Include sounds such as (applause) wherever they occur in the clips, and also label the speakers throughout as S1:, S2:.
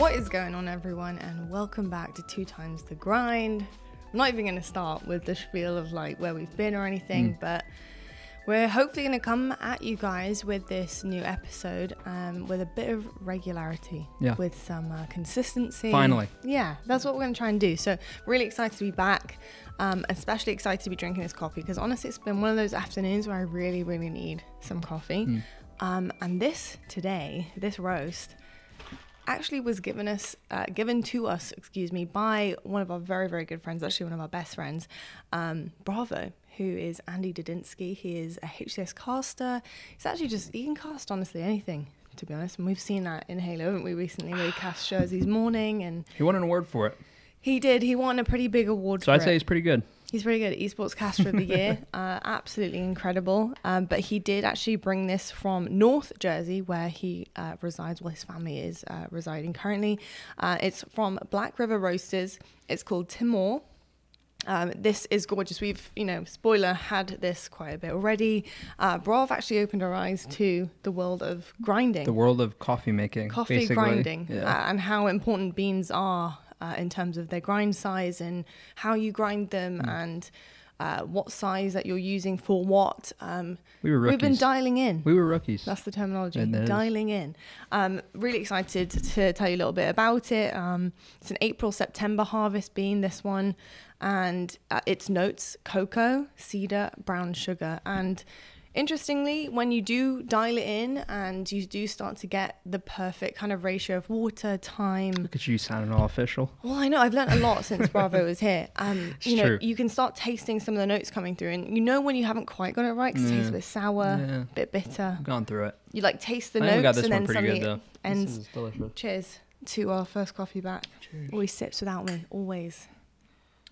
S1: What is going on, everyone, and welcome back to Two Times the Grind. I'm not even going to start with the spiel of like where we've been or anything,
S2: Mm.
S1: but we're hopefully going to come at you guys with this new episode um, with a bit of regularity,
S2: Yeah.
S1: with some uh, consistency.
S2: Finally.
S1: Yeah, that's what we're going to try and do. So, really excited to be back, um, especially excited to be drinking this coffee because honestly, it's been one of those afternoons where I really, really need some coffee.
S2: Mm.
S1: Um, and this today, this roast, actually was given us, uh, given to us, excuse me, by one of our very, very good friends, actually one of our best friends, um, Bravo, who is Andy Dudynsky. He is a HCS caster. He's actually just, he can cast honestly anything, to be honest. And we've seen that in Halo, haven't we, recently, where he (sighs) cast Jersey's Morning. And
S2: He won an award for it.
S1: he did, he won a pretty big award
S2: So I'd
S1: it.
S2: say he's pretty good.
S1: He's pretty good. At Esports caster of the year. (laughs) uh, absolutely incredible. Um, but he did actually bring this from North Jersey, where he uh, resides. Well, his family is uh, residing currently. Uh, it's from Black River Roasters. It's called Timor. Um, this is gorgeous. We've, you know, spoiler, had this quite a bit already. Uh, Brav actually opened our eyes to the world of grinding
S2: The world of coffee making.
S1: coffee
S2: basically.
S1: grinding
S2: Yeah.
S1: uh, and how important beans are uh, in terms of their grind size and how you grind them
S2: Mm.
S1: and uh, what size that you're using for what. Um,
S2: we were rookies.
S1: we've been dialing in.
S2: we were rookies.
S1: That's the terminology.
S2: And that is-
S1: Dialing in. Um, really excited to tell you a little bit about it. Um, it's an April September harvest bean. This one, and uh, its notes: cocoa, cedar, brown sugar, and. Interestingly, when you do dial it in and you do start to get the perfect kind of ratio of water, time,
S2: Look at you sounding all official.
S1: well, I know I've learned a lot since (laughs) Bravo was here. Um,
S2: It's
S1: you know,
S2: true.
S1: you can start tasting some of the notes coming through, and you know when you haven't quite got it right 'cause it tastes a bit sour,
S2: Yeah.
S1: a bit bitter.
S2: I've gone through it.
S1: You like taste the
S2: I
S1: notes,
S2: this
S1: and
S2: one
S1: then
S2: pretty
S1: suddenly
S2: good
S1: it
S2: though.
S1: ends.
S2: This is delicious.
S1: Cheers to our first coffee back.
S2: Cheers.
S1: Always sips without me, always.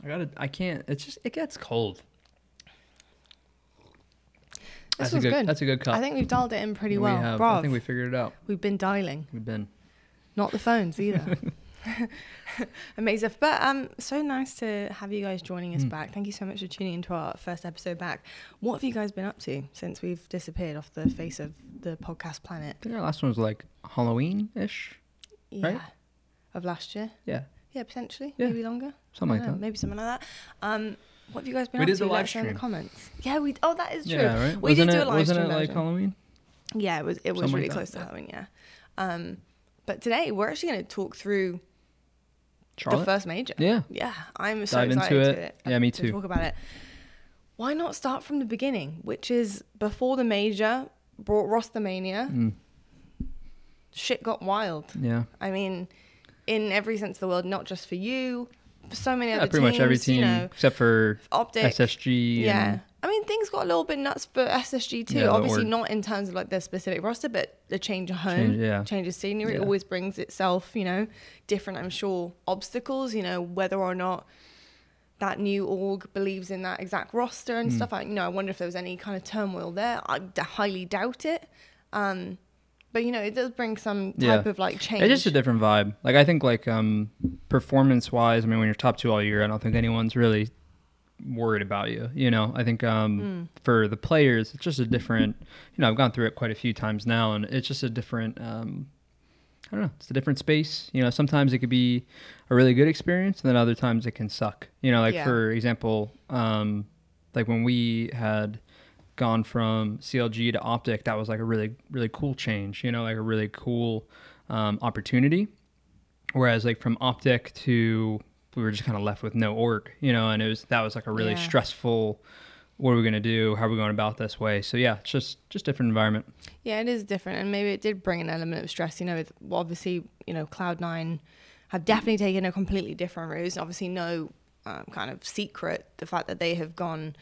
S2: I gotta. I can't. It's just. It gets cold.
S1: This
S2: That's
S1: was
S2: a good.
S1: good.
S2: That's a good cup.
S1: I think we've dialed it in pretty well.
S2: Have.
S1: Brav,
S2: I think we figured it out.
S1: we've been dialing,
S2: We've been.
S1: not the phones either. (laughs) (laughs) Amazing. But um, so nice to have you guys joining us
S2: Mm.
S1: back. Thank you so much for tuning into our first episode back. What have you guys been up to since we've disappeared off the face of the podcast planet?
S2: I think our last one was like Halloween ish.
S1: Yeah.
S2: Right?
S1: Of last year?
S2: Yeah.
S1: Yeah, potentially.
S2: Yeah.
S1: Maybe longer.
S2: Something like
S1: know,
S2: that.
S1: Maybe something like that. Um, what have you guys been
S2: We
S1: up
S2: did
S1: to?
S2: the
S1: Let
S2: live
S1: us know in
S2: stream.
S1: comments. Yeah, we. Oh, that is true.
S2: Yeah. Right.
S1: We
S2: wasn't
S1: did
S2: it?
S1: do a live
S2: wasn't
S1: stream
S2: it like
S1: version.
S2: Halloween?
S1: Yeah, it was. It was
S2: Something
S1: really
S2: like that,
S1: close to
S2: yeah.
S1: Halloween. Yeah. Um, but today we're actually going to talk through
S2: Charlotte.
S1: the first major.
S2: Yeah.
S1: Yeah, I'm so
S2: Dive into
S1: excited
S2: it.
S1: to it.
S2: Yeah, me
S1: to
S2: too.
S1: talk about it. Why not start from the beginning, which is before the major brought Rostermania.
S2: Mm,
S1: Shit got wild.
S2: yeah.
S1: I mean, in every sense of the word, not just for you, so many
S2: Yeah.
S1: other
S2: Pretty
S1: teams.
S2: much every team
S1: You know,
S2: except for
S1: Optic.
S2: SSG.
S1: Yeah.
S2: And,
S1: I mean, things got a little bit nuts for SSG too.
S2: Yeah,
S1: Obviously, not in terms of like their specific roster, but the change of home,
S2: Change- yeah.
S1: change of scenery
S2: Yeah.
S1: always brings itself, you know, different, I'm sure, obstacles, you know, whether or not that new org believes in that exact roster and
S2: Mm.
S1: stuff. I, you know, I wonder if there was any kind of turmoil there. I d- highly doubt it. Um, but, you know, it does bring some type
S2: Yeah.
S1: of like change.
S2: It's just a different vibe. Like I think like um performance wise, I mean when you're top two all year, I don't think anyone's really worried about you. You know, I think um
S1: Mm.
S2: for the players, it's just a different. You know, I've gone through it quite a few times now, and it's just a different. um I don't know. It's a different space. You know, sometimes it could be a really good experience, and then other times it can suck. You know, like
S1: Yeah.
S2: for example, um like when we had gone from CLG to Optic, that was like a really really cool change. You know, like a really cool um, opportunity. Whereas like from Optic to we were just kind of left with no org, you know, and it was that was like a really
S1: Yeah.
S2: stressful. What are we gonna do? How are we going about this way? So yeah, it's just just different environment.
S1: Yeah, it is different, and maybe it did bring an element of stress. You know, with, well, obviously, you know, Cloud Nine have definitely taken a completely different route. and Obviously, no um, kind of secret the fact that they have gone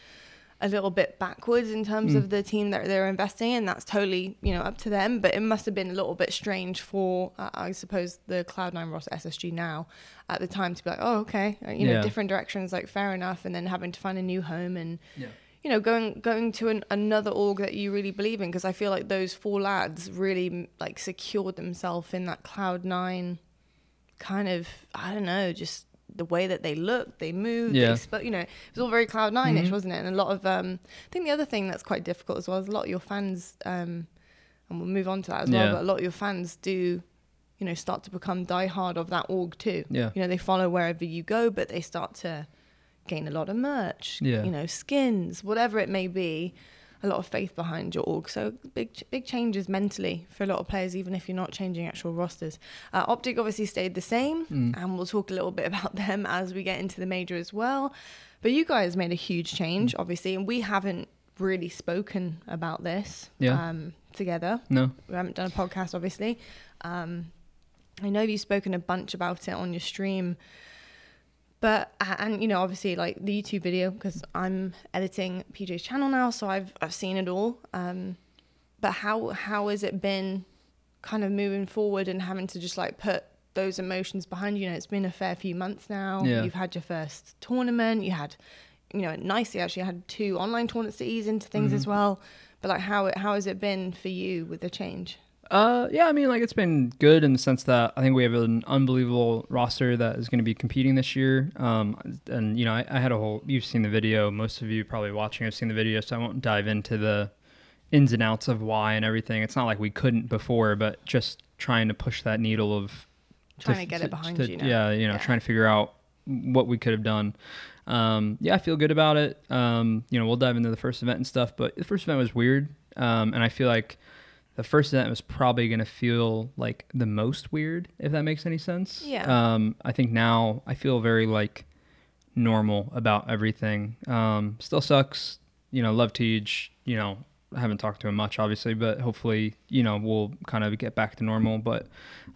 S1: a little bit backwards in terms
S2: Mm.
S1: of the team that they're investing in. That's totally you know up to them, but it must have been a little bit strange for uh, I suppose the Cloud Nine roster SSG now at the time to be like, oh okay, uh, you know,
S2: Yeah.
S1: different directions, like fair enough, and then having to find a new home and
S2: Yeah.
S1: you know, going going to an, another org that you really believe in, because I feel like those four lads really like secured themselves in that Cloud Nine kind of I don't know, just the way that they looked, they moved,
S2: Yeah.
S1: they spoke. You know, it was all very Cloud 9 ish,
S2: Mhm.
S1: wasn't it? And a lot of um, I think the other thing that's quite difficult as well is a lot of your fans, um, and we'll move on to that as well. But a lot of your fans do you know, start to become diehard of that org too.
S2: Yeah.
S1: You know, they follow wherever you go, but they start to gain a lot of merch.
S2: Yeah.
S1: You know, skins, whatever it may be. A lot of faith behind your org, so big, big changes mentally for a lot of players, even if you're not changing actual rosters. Uh, Optic obviously stayed the same,
S2: Mm.
S1: and we'll talk a little bit (laughs) about them as we get into the major as well. But you guys made a huge change,
S2: Mm.
S1: obviously, and we haven't really spoken about this
S2: Yeah.
S1: um, together.
S2: No.
S1: We haven't done a podcast, obviously. Um, I know you've spoken a bunch about it on your stream, but and you know, obviously, like the YouTube video because I'm editing PJ's channel now, so I've I've seen it all. Um, but how how has it been, kind of moving forward and having to just like put those emotions behind you? You know, it's been a fair few months now.
S2: Yeah.
S1: You've had your first tournament. You had, you know, nicely actually had two online tournaments to ease into things
S2: Mm-hmm.
S1: as well. But like, how how has it been for you with the change?
S2: Uh, yeah, I mean, like it's been good in the sense that I think we have an unbelievable roster that is going to be competing this year. Um, and you know, I, I had a whole. You've seen the video. Most of you probably watching have seen the video, so I won't dive into the ins and outs of why and everything. It's not like we couldn't before, but just trying to push that needle of
S1: Trying to get it behind you now.
S2: Yeah, you know,
S1: Yeah.
S2: trying to figure out what we could have done. Um, yeah, I feel good about it. Um, you know, we'll dive into the first event and stuff, but the first event was weird, um, and I feel like the first event was probably going to feel like the most weird, if that makes any sense.
S1: Yeah.
S2: Um, I think now I feel very like normal about everything. Um, still sucks. You know, love Tej. You know, I haven't talked to him much, obviously, but hopefully, you know, we'll kind of get back to normal. But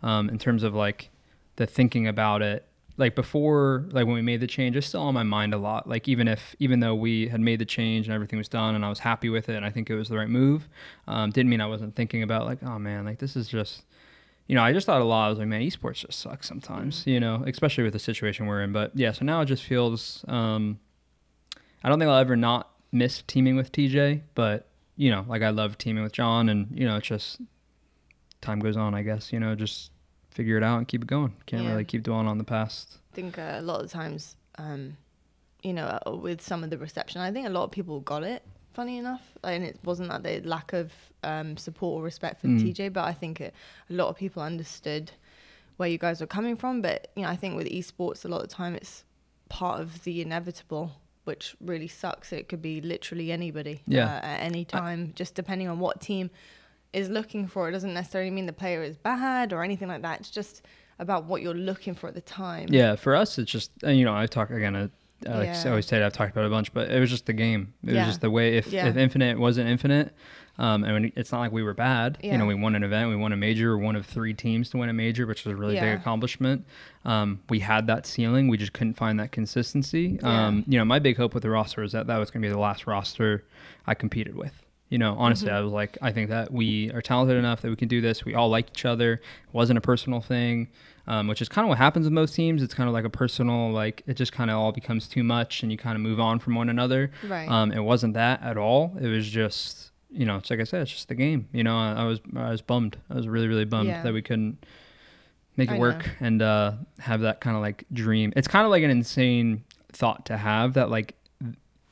S2: um, in terms of like the thinking about it, like before, like when we made the change, it's still on my mind a lot. Like even if, even though we had made the change and everything was done, and I was happy with it, and I think it was the right move, um, didn't mean I wasn't thinking about like, oh man, like this is just you know, I just thought a lot. I was like, man, esports just sucks sometimes, you know, especially with the situation we're in. But yeah, so now it just feels. Um, I don't think I'll ever not miss teaming with TJ, but you know, like I love teaming with John, and you know, it's just time goes on. I guess you know, just figure it out and keep it going. Can't
S1: Yeah.
S2: really keep dwelling on the past.
S1: I think uh, a lot of times, um, you know, uh, with some of the reception, I think a lot of people got it. Funny enough, and it wasn't that they lack of um, support or respect for
S2: Mm.
S1: TJ, but I think it, a lot of people understood where you guys were coming from. But you know, I think with esports, a lot of the time it's part of the inevitable, which really sucks. It could be literally anybody
S2: Yeah.
S1: uh, at any time, just depending on what team is looking for. It doesn't necessarily mean the player is bad or anything like that. It's just about what you're looking for at the time.
S2: Yeah, for us, it's just and, you know I talk again. Like
S1: Yeah.
S2: I always say I've talked about it a bunch, but it was just the game. It
S1: Yeah.
S2: was just the way. If
S1: Yeah.
S2: if Infinite wasn't Infinite, um, and it's not like we were bad. You know, we won an event, we won a major, we're one of three teams to win a major, which is a really big accomplishment. Um, we had that ceiling, we just couldn't find that consistency.
S1: Yeah.
S2: Um, you know, my big hope with the roster is that that was going to be the last roster I competed with. You know, honestly,
S1: Mm-hmm.
S2: I was like, I think that we are talented enough that we can do this. We all like each other. It wasn't a personal thing, um, which is kind of what happens with most teams. It's kind of like a personal, like it just kind of all becomes too much, and you kind of move on from one another.
S1: Right.
S2: Um, it wasn't that at all. It was just, you know, it's like I said, it's just the game. You know, I, I was, I was bummed. I was really, really bummed
S1: Yeah.
S2: that we couldn't make it
S1: I
S2: work
S1: know.
S2: and uh, have that kind of like dream. It's kind of like an insane thought to have that like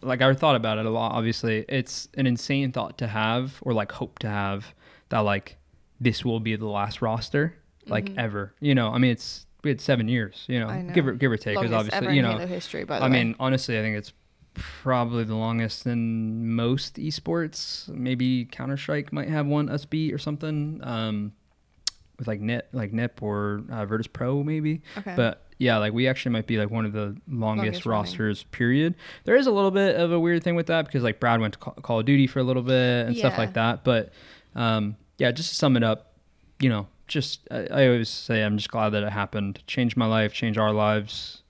S2: like I thought about it a lot. Obviously, it's an insane thought to have, or like hope to have, that like this will be the last roster, like ever. You know, I mean, it's we had seven years. You know,
S1: Mm-hmm. Know.
S2: give or give or take, because obviously, you know,
S1: history, by the
S2: I
S1: way.
S2: mean, honestly, I think it's probably the longest in most esports. Maybe Counter Strike might have one us beat or something. Um, with like Nip, like Nip or uh, Virtus Pro maybe.
S1: Okay.
S2: But yeah, like we actually might be like one of the longest,
S1: Longest running.
S2: rosters. Period. There is a little bit of a weird thing with that because like Brad went to Call, of Duty for a little bit and stuff like that. But um, yeah, just to sum it up, you know, just I, I always say I'm just glad that it happened. Changed my life, changed our lives.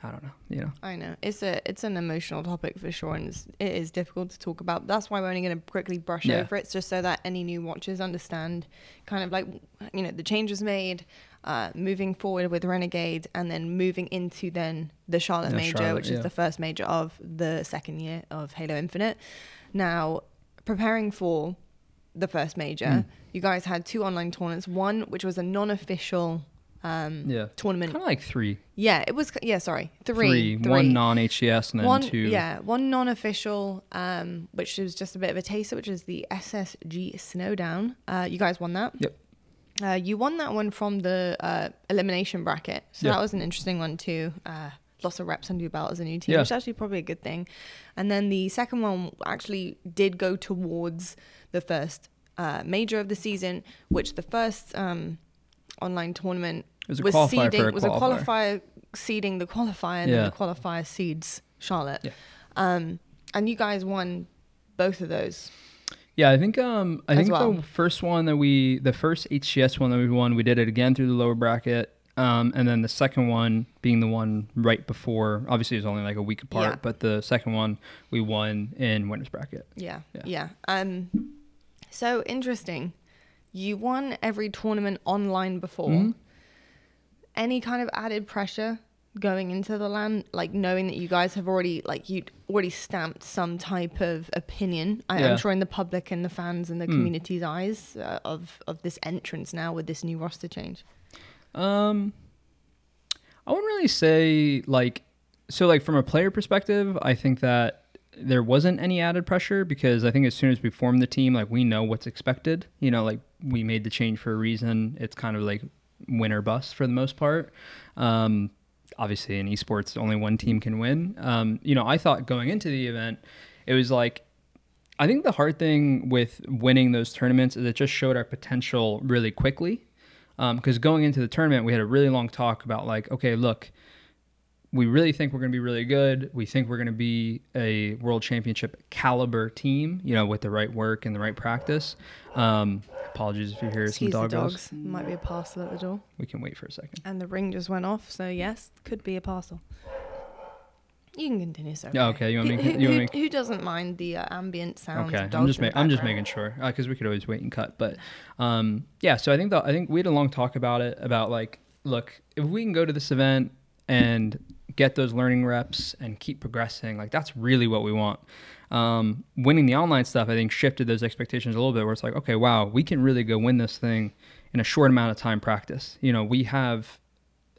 S2: I don't know, you know.
S1: I know it's a it's an emotional topic for sure, and it's, it is difficult to talk about. That's why we're only going to quickly brush
S2: Yeah.
S1: over it, just so that any new watchers understand, kind of like you know the changes made, uh, moving forward with Renegade, and then moving into then the Charlotte
S2: Yeah,
S1: Major,
S2: Charlotte,
S1: which
S2: yeah.
S1: is the first major of the second year of Halo Infinite. Now, preparing for the first major,
S2: Mm.
S1: you guys had two online tournaments. One which was a non-official um,
S2: Yeah.
S1: tournament.
S2: Kind of like three,
S1: Yeah, it was. Yeah, sorry, three.
S2: three, one non-HCS and then
S1: one,
S2: two.
S1: Yeah, one non-official, um, which was just a bit of a taster, which is the SSG Snowdown. Uh, you guys won that.
S2: Yep.
S1: Uh, you won that one from the uh, elimination bracket, so
S2: Yeah.
S1: that was an interesting one too. Uh, lots of reps under your belt as a new team,
S2: Yeah.
S1: which is actually probably a good thing. And then the second one actually did go towards the first uh, major of the season, which the first um, online tournament
S2: was qualifier
S1: seeding was a
S2: qualifier.
S1: seeding the qualifier, and then the qualifier seeds Charlotte.
S2: Yeah.
S1: Um, and you guys won both of those.
S2: Yeah, I think um I
S1: As
S2: think
S1: well.
S2: the first one that we the first HCS one that we won, we did it again through the lower bracket. Um, and then the second one being the one right before, obviously it was only like a week apart,
S1: Yeah.
S2: but the second one we won in winners bracket.
S1: Yeah.
S2: Yeah.
S1: Yeah. Um so interesting. You won every tournament online before.
S2: Mhm.
S1: Any kind of added pressure going into the LAN, like knowing that you guys have already like you'd already stamped some type of opinion. I,
S2: Yeah.
S1: I'm sure in the public and the fans and the
S2: Mm.
S1: community's eyes uh, of of this entrance now with this new roster change.
S2: Um, I wouldn't really say like so like from a player perspective, I think that there wasn't any added pressure because I think as soon as we formed the team, like we know what's expected. You know, like we made the change for a reason. It's kind of like win or bust for the most part. Um, obviously in esports, only one team can win. Um, you know, I thought going into the event, it was like I think the hard thing with winning those tournaments is it just showed our potential really quickly. Because going into the tournament, we had a really long talk about like, okay, look, we really think we're going to be really good. We think we're going to be a world championship caliber team, you know, with the right work and the right practice. Um, apologies if you hear
S1: Excuse
S2: some doggos.
S1: dogs. Might be a parcel at the door.
S2: We can wait for a second.
S1: And the ring just went off, so yes, could be a parcel. You can continue, sir.
S2: Yeah, okay, you want me-
S1: Who, who- who doesn't mind the uh, ambient sounds?
S2: Okay, I'm just ma- I'm just making sure because we could always wait and cut, but um, yeah. So I think the, I think we had a long talk about it about like, look, if we can go to this event and get those learning reps and keep progressing, like that's really what we want. Um, winning the online stuff, I think, shifted those expectations a little bit. Where it's like, okay, wow, we can really go win this thing in a short amount of time. Practice, you know, we have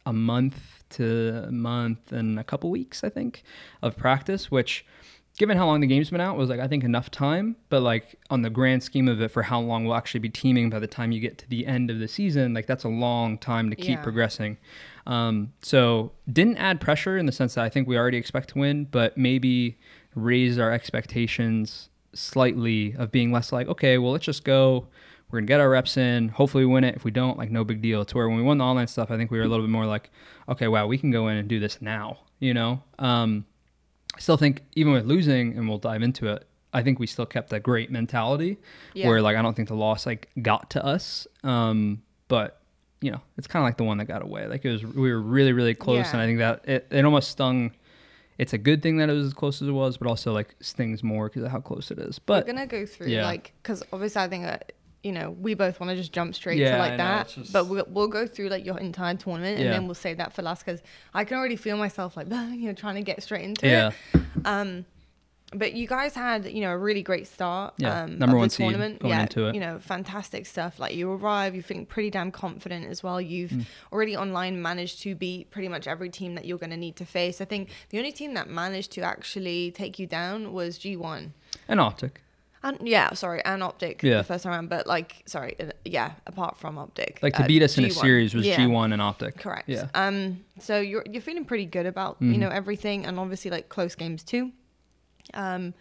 S2: a month to month and a couple weeks, I think, of practice, which given how long the game's been out was like I think enough time, but like on the grand scheme of it for how long we'll actually be teaming by the time you get to the end of the season, like that's a long time to keep
S1: Yeah.
S2: progressing. Um, so didn't add pressure in the sense that I think we already expect to win, but maybe raise our expectations slightly of being less like, okay, well let's just go. We're gonna get our reps in. Hopefully we win it. If we don't, like no big deal. To where when we won the online stuff, I think we were a little bit more like, okay, wow, we can go in and do this now. You know. Um, I still think even with losing, and we'll dive into it. I think we still kept that great mentality
S1: Yeah.
S2: where like I don't think the loss like got to us. Um, but you know, it's kind of like the one that got away. Like it was, we were really, really close,
S1: Yeah.
S2: and I think that it, it almost stung. It's a good thing that it was as close as it was, but also like stings more because of how close it is. But
S1: We're gonna go through
S2: yeah.
S1: like because obviously I think that you know we both want to just jump straight to like
S2: I
S1: that,
S2: it's just-
S1: but we'll, we'll go through like your entire tournament and
S2: Yeah.
S1: then we'll save that for last because I can already feel myself like (laughs) you know trying to get straight into
S2: yeah,
S1: it. Um, but you guys had you know a really great start.
S2: Yeah,
S1: um,
S2: number one
S1: the tournament.
S2: going
S1: yeah,
S2: into it.
S1: you know, fantastic stuff. Like you arrive, you're feeling pretty damn confident as well. You've
S2: Mm.
S1: already online managed to beat pretty much every team that you're going to need to face. I think the only team that managed to actually take you down was G1.
S2: and optic.
S1: And yeah, sorry, and Optic
S2: Yeah.
S1: the first time around, but like, sorry, uh, yeah, apart from Optic,
S2: Like to
S1: uh,
S2: beat us in a
S1: G1.
S2: series was
S1: Yeah,
S2: G1 and optic.
S1: Correct.
S2: Yeah.
S1: Um. So you're you're feeling pretty good about you
S2: Mm-hmm.
S1: know everything, and obviously like close games too. Um,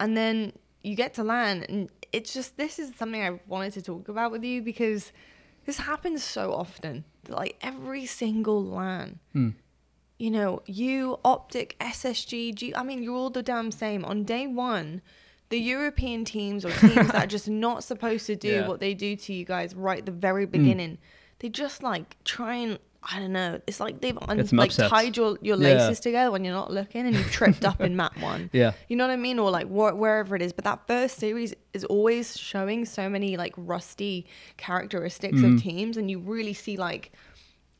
S1: and then you get to LAN, and it's just this is something I wanted to talk about with you because this happens so often. Like every single LAN,
S2: Hmm.
S1: you know, you Optic, SSG, G. I mean, you're all the damn same. On day one, the European teams or teams that are just (laughs) not supposed to do
S2: Yeah.
S1: what they do to you guys right at the very
S2: Hmm.
S1: beginning, they just like try and I don't know. It's like they've un- like
S2: upsets.
S1: tied your, your
S2: Yeah.
S1: laces together when you're not looking and you've tripped up in (laughs) map one.
S2: Yeah.
S1: You know what I mean? Or like wh- wherever it is. But that first series is always showing so many like rusty characteristics
S2: Mm.
S1: of teams, and you really see like,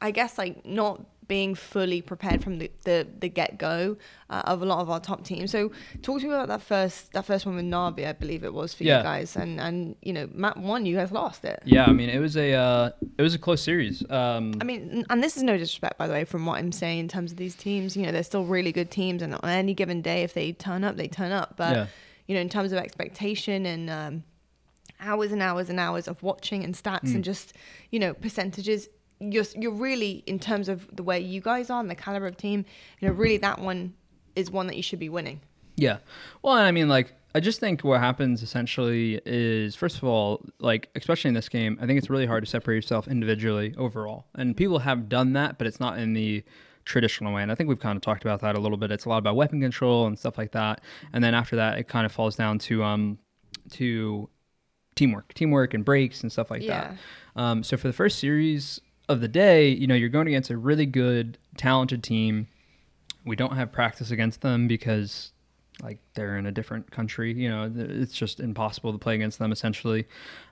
S1: I guess like not being fully prepared from the the, the get go uh, of a lot of our top teams. So talk to me about that first that first one with Navi, I believe it was for
S2: Yeah.
S1: you guys, and and you know map one, you guys lost it.
S2: Yeah, I mean it was a uh, it was a close series. Um,
S1: I mean, and this is no disrespect, by the way, from what I'm saying in terms of these teams. You know, they're still really good teams, and on any given day, if they turn up, they turn up. But
S2: Yeah.
S1: you know, in terms of expectation and um, hours and hours and hours of watching and stats
S2: Mm.
S1: and just you know percentages you're you're really in terms of the way you guys are and the caliber of team you know really that one is one that you should be winning
S2: Yeah. Well, I mean, like, I just think what happens essentially is, first of all, like, especially in this game, I think it's really hard to separate yourself individually overall. And people have done that, but it's not in the traditional way. And I think we've kind of talked about that a little bit. It's a lot about weapon control and stuff like that. And then after that, it kind of falls down to, um, to teamwork, teamwork and breaks and stuff like
S1: Yeah.
S2: that. Um, so for the first series of the day, you know, you're going against a really good, talented team. We don't have practice against them because like they're in a different country. You know, it's just impossible to play against them essentially,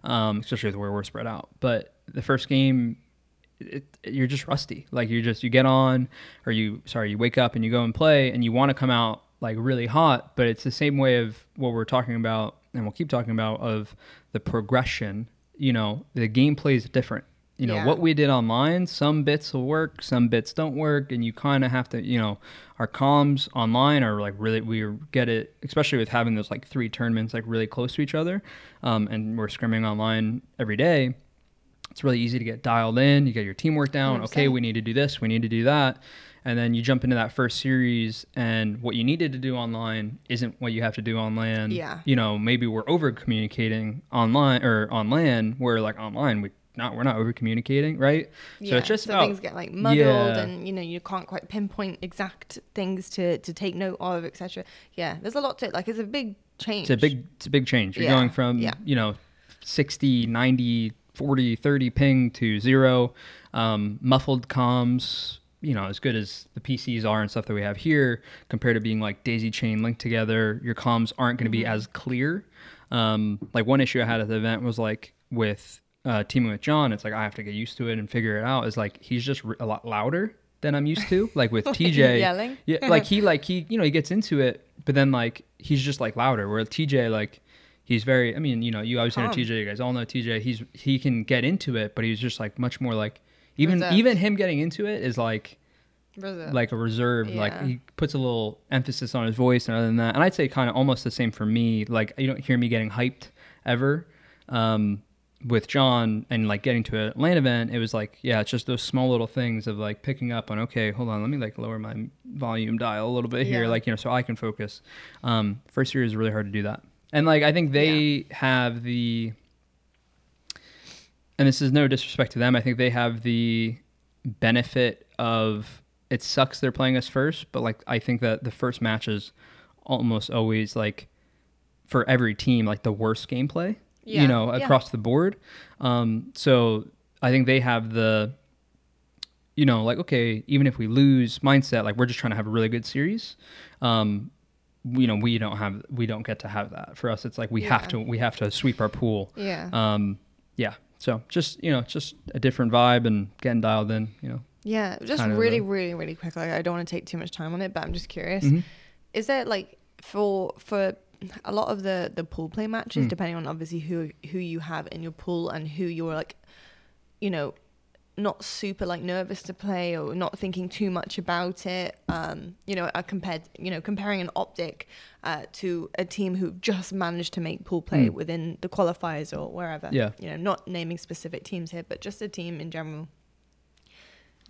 S2: um, especially with where we're spread out. But the first game, it, you're just rusty. Like you just you get on, or you sorry, you wake up and you go and play, and you want to come out like really hot. But it's the same way of what we're talking about, and we'll keep talking about of the progression. You know, the gameplay is different. You know
S1: Yeah.
S2: what we did online. Some bits will work, some bits don't work, and you kind of have to. You know, our comms online are like really we get it, especially with having those like three tournaments like really close to each other, um, and we're scrimming online every day it's really easy to get dialed in. You get your teamwork down. Okay,
S1: 100%.
S2: we need to do this. We need to do that. And then you jump into that first series, and what you needed to do online isn't what you have to do on LAN.
S1: Yeah.
S2: You know, maybe we're over communicating online or on land. Where like online, we not we're not over communicating, right? So it's just
S1: so
S2: about
S1: things get like muddled
S2: Yeah.
S1: and you know you can't quite pinpoint exact things to to take note of etc yeah there's a lot to it like it's a big change
S2: It's a big it's a big change. You're
S1: Yeah,
S2: going from,
S1: yeah.
S2: you know, 60, 90, 40, 30 ping to zero. Um, muffled comms, you know, as good as the PCs are and stuff that we have here, compared to being like daisy chain linked together, your comms aren't going to be as clear. Um, like one issue I had at the event was like with uh, teaming with John, it's like I have to get used to it and figure it out. Is like he's just r- a lot louder than I'm used to. (laughs) Like with TJ,
S1: Yelling?
S2: yeah, like he (laughs) like he you know he gets into it, but then like he's just like louder. Where TJ like he's very. I mean you know you obviously know. TJ. You guys all know TJ. He's he can get into it, but he's just like much more like even
S1: Reserved.
S2: even him getting into it is like
S1: Reserve.
S2: like a reserve. Like he puts a little emphasis on his voice, and other than that, and I'd say kind of almost the same for me. Like you don't hear me getting hyped ever. Um, with John and like getting to a LAN event, it was like, yeah, it's just those small little things of like picking up on, okay, hold on, let me like lower my volume dial a little bit here,
S1: Yeah.
S2: like, you know, so I can focus. Um, first year is really hard to do that. And like, I think they have the, and this is no disrespect to them, I think they have the benefit of it sucks they're playing us first, but like, I think that the first match is almost always like, for every team, like the worst gameplay
S1: Yeah,
S2: you know,
S1: yeah.
S2: across the board. Um, so I think they have the, you know, like okay, even if we lose mindset, like we're just trying to have a really good series. Um, you know, we don't have, we don't get to have that. For us, it's like we have to, we have to sweep our pool.
S1: yeah
S2: Um, yeah. So just you know, just a different vibe and getting dialed in. You know.
S1: Yeah, just really,
S2: the-
S1: really, really quick. Like, I don't want to take too much time on it, but I'm just curious.
S2: Mhm.
S1: Is there like for for a lot of the the pool play matches,
S2: Mm.
S1: depending on obviously who who you have in your pool and who you're like, you know, not super like nervous to play or not thinking too much about it. Um, you know, uh, compared, you know, comparing an optic uh, to a team who just managed to make pool play
S2: Mm.
S1: within the qualifiers or wherever.
S2: Yeah.
S1: You know, not naming specific teams here, but just a team in general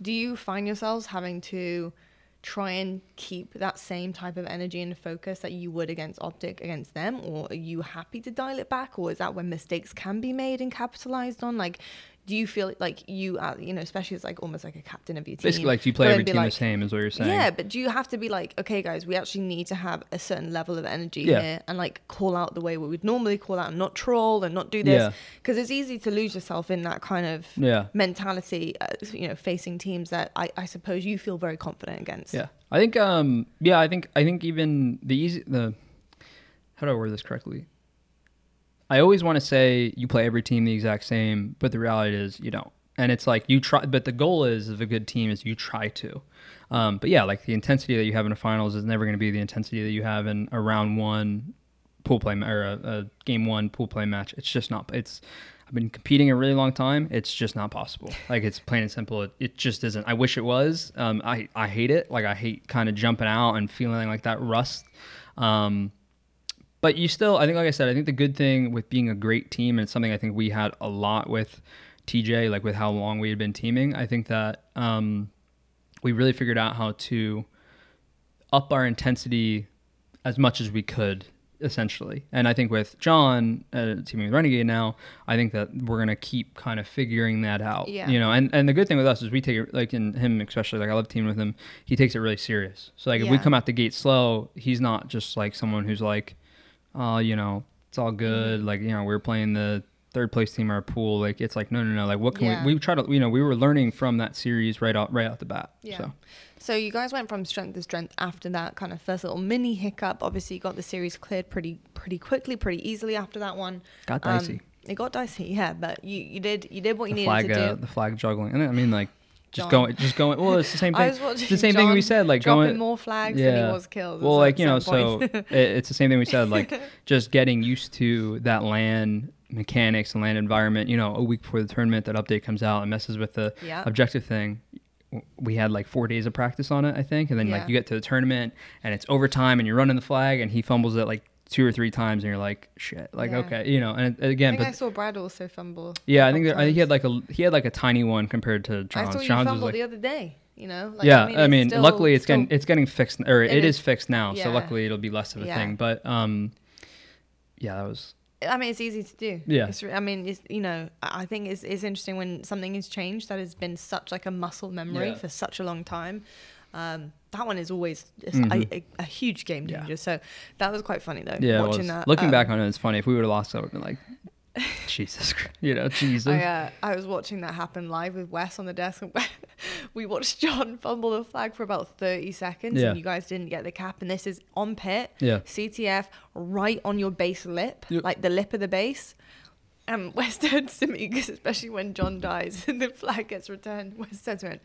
S1: do you find yourselves having to try and keep that same type of energy and focus that you would against optic against them? Or are you happy to dial it back? Or is that when mistakes can be made and capitalized on? Like do you feel like you are you know especially as like almost like a captain of your team
S2: Basically, like you play every team
S1: like,
S2: the same, is what you're saying.
S1: yeah, but do you have to be like, okay, guys, we actually need to have a certain level of energy
S2: Yeah.
S1: here and like call out the way we would normally call out and not troll and not do this?
S2: Yeah.
S1: Because it's easy to lose yourself in that kind of
S2: Yeah.
S1: mentality, uh, you know, facing teams that I, I suppose you feel very confident against.
S2: Yeah, I think. Um, yeah, I think. I think even the easy the. How do I word this correctly? I always want to say you play every team the exact same, but the reality is you don't. And it's like you try, but the goal is of a good team is you try to. Um, but yeah, like the intensity that you have in a finals is never going to be the intensity that you have in a round one pool play or a, a game one pool play match. It's just not. It's. I've been competing a really long time. It's just not possible. Like it's plain and simple. It, it just isn't. I wish it was. Um, I I hate it. Like I hate kind of jumping out and feeling like that rust. Um, but you still, I think, like I said, I think the good thing with being a great team and it's something I think we had a lot with TJ, like with how long we had been teaming. I think that um, we really figured out how to up our intensity as much as we could essentially. And I think with John uh, teaming with Renegade now, I think that we're gonna keep kind of figuring that out.
S1: Yeah.
S2: You know, and and the good thing with us is we take it like in him especially like I love teaming with him. He takes it really serious. So like if we come out the gate slow, he's not just like someone who's like, oh, you know, it's all good.
S1: Mm-hmm.
S2: Like you know, we're playing the third place team in our pool. Like it's like no, no, no. Like what can
S1: Yeah.
S2: we? We try to you know we were learning from that series right out right out the bat.
S1: Yeah.
S2: So
S1: So you guys went from strength to strength after that kind of first little mini hiccup. Obviously, you got the series cleared pretty pretty quickly, pretty easily after that one.
S2: got
S1: Um,
S2: dicey.
S1: it got dicey, yeah, but you you did you did what you
S2: the
S1: needed
S2: flag,
S1: to
S2: uh,
S1: do.
S2: the flag juggling. And I mean like. Just
S1: John.
S2: going, just going. Well, it's the same (laughs)
S1: I
S2: thing.
S1: was watching
S2: It's the same thing we said. Like
S1: dropping
S2: going,
S1: more flags than he was killed.
S2: Well, like you know, so (laughs) it, it's the same thing we said. Like (laughs) just getting used to that LAN mechanics and LAN environment. You know, a week before the tournament, that update comes out and messes with the
S1: Yeah.
S2: objective thing. We had like four days of practice on it, I think, and then
S1: Yeah.
S2: like you get to the tournament and it's overtime and you're running the flag and he fumbles it like two or three times and you're like shit, like
S1: Yeah.
S2: okay, you know. And
S1: I
S2: again,
S1: I
S2: but
S1: saw Brad also fumble.
S2: yeah, I think that, I think he had like a he had like a tiny one compared to
S1: John.
S2: I
S1: saw you
S2: John's was
S1: fumbled
S2: like
S1: the other day. You know. Like,
S2: yeah, I mean,
S1: it's still-
S2: luckily it's
S1: still-
S2: getting it's getting fixed, or
S1: It
S2: it is,
S1: is-
S2: fixed now. So luckily it'll be less of a
S1: Yeah.
S2: thing. But um, yeah, that was
S1: I mean, it's easy to do.
S2: Yeah.
S1: It's, I mean, it's you know, I I think it's it's interesting when something is changed that has been such like a muscle memory
S2: Yeah.
S1: for such a long time. Um, that one is always
S2: Mhm.
S1: a, a, a huge game
S2: Yeah.
S1: changer. So that was quite funny though.
S2: yeah.
S1: Watching that.
S2: Looking
S1: Um,
S2: back on it, it's funny. If we would have lost, I would have been like, (laughs) Jesus, Christ. you know, Jesus.
S1: I, uh, I was watching that happen live with Wes on the desk. And (laughs) we watched John fumble the flag for about 30 seconds,
S2: Yeah.
S1: and you guys didn't get the cap. And this is on pit,
S2: Yeah.
S1: CTF, right on your base lip,
S2: Yep.
S1: like the lip of the base. And (laughs) Wes turns to me, because especially when John dies and the flag gets returned, Wes turns to me, and,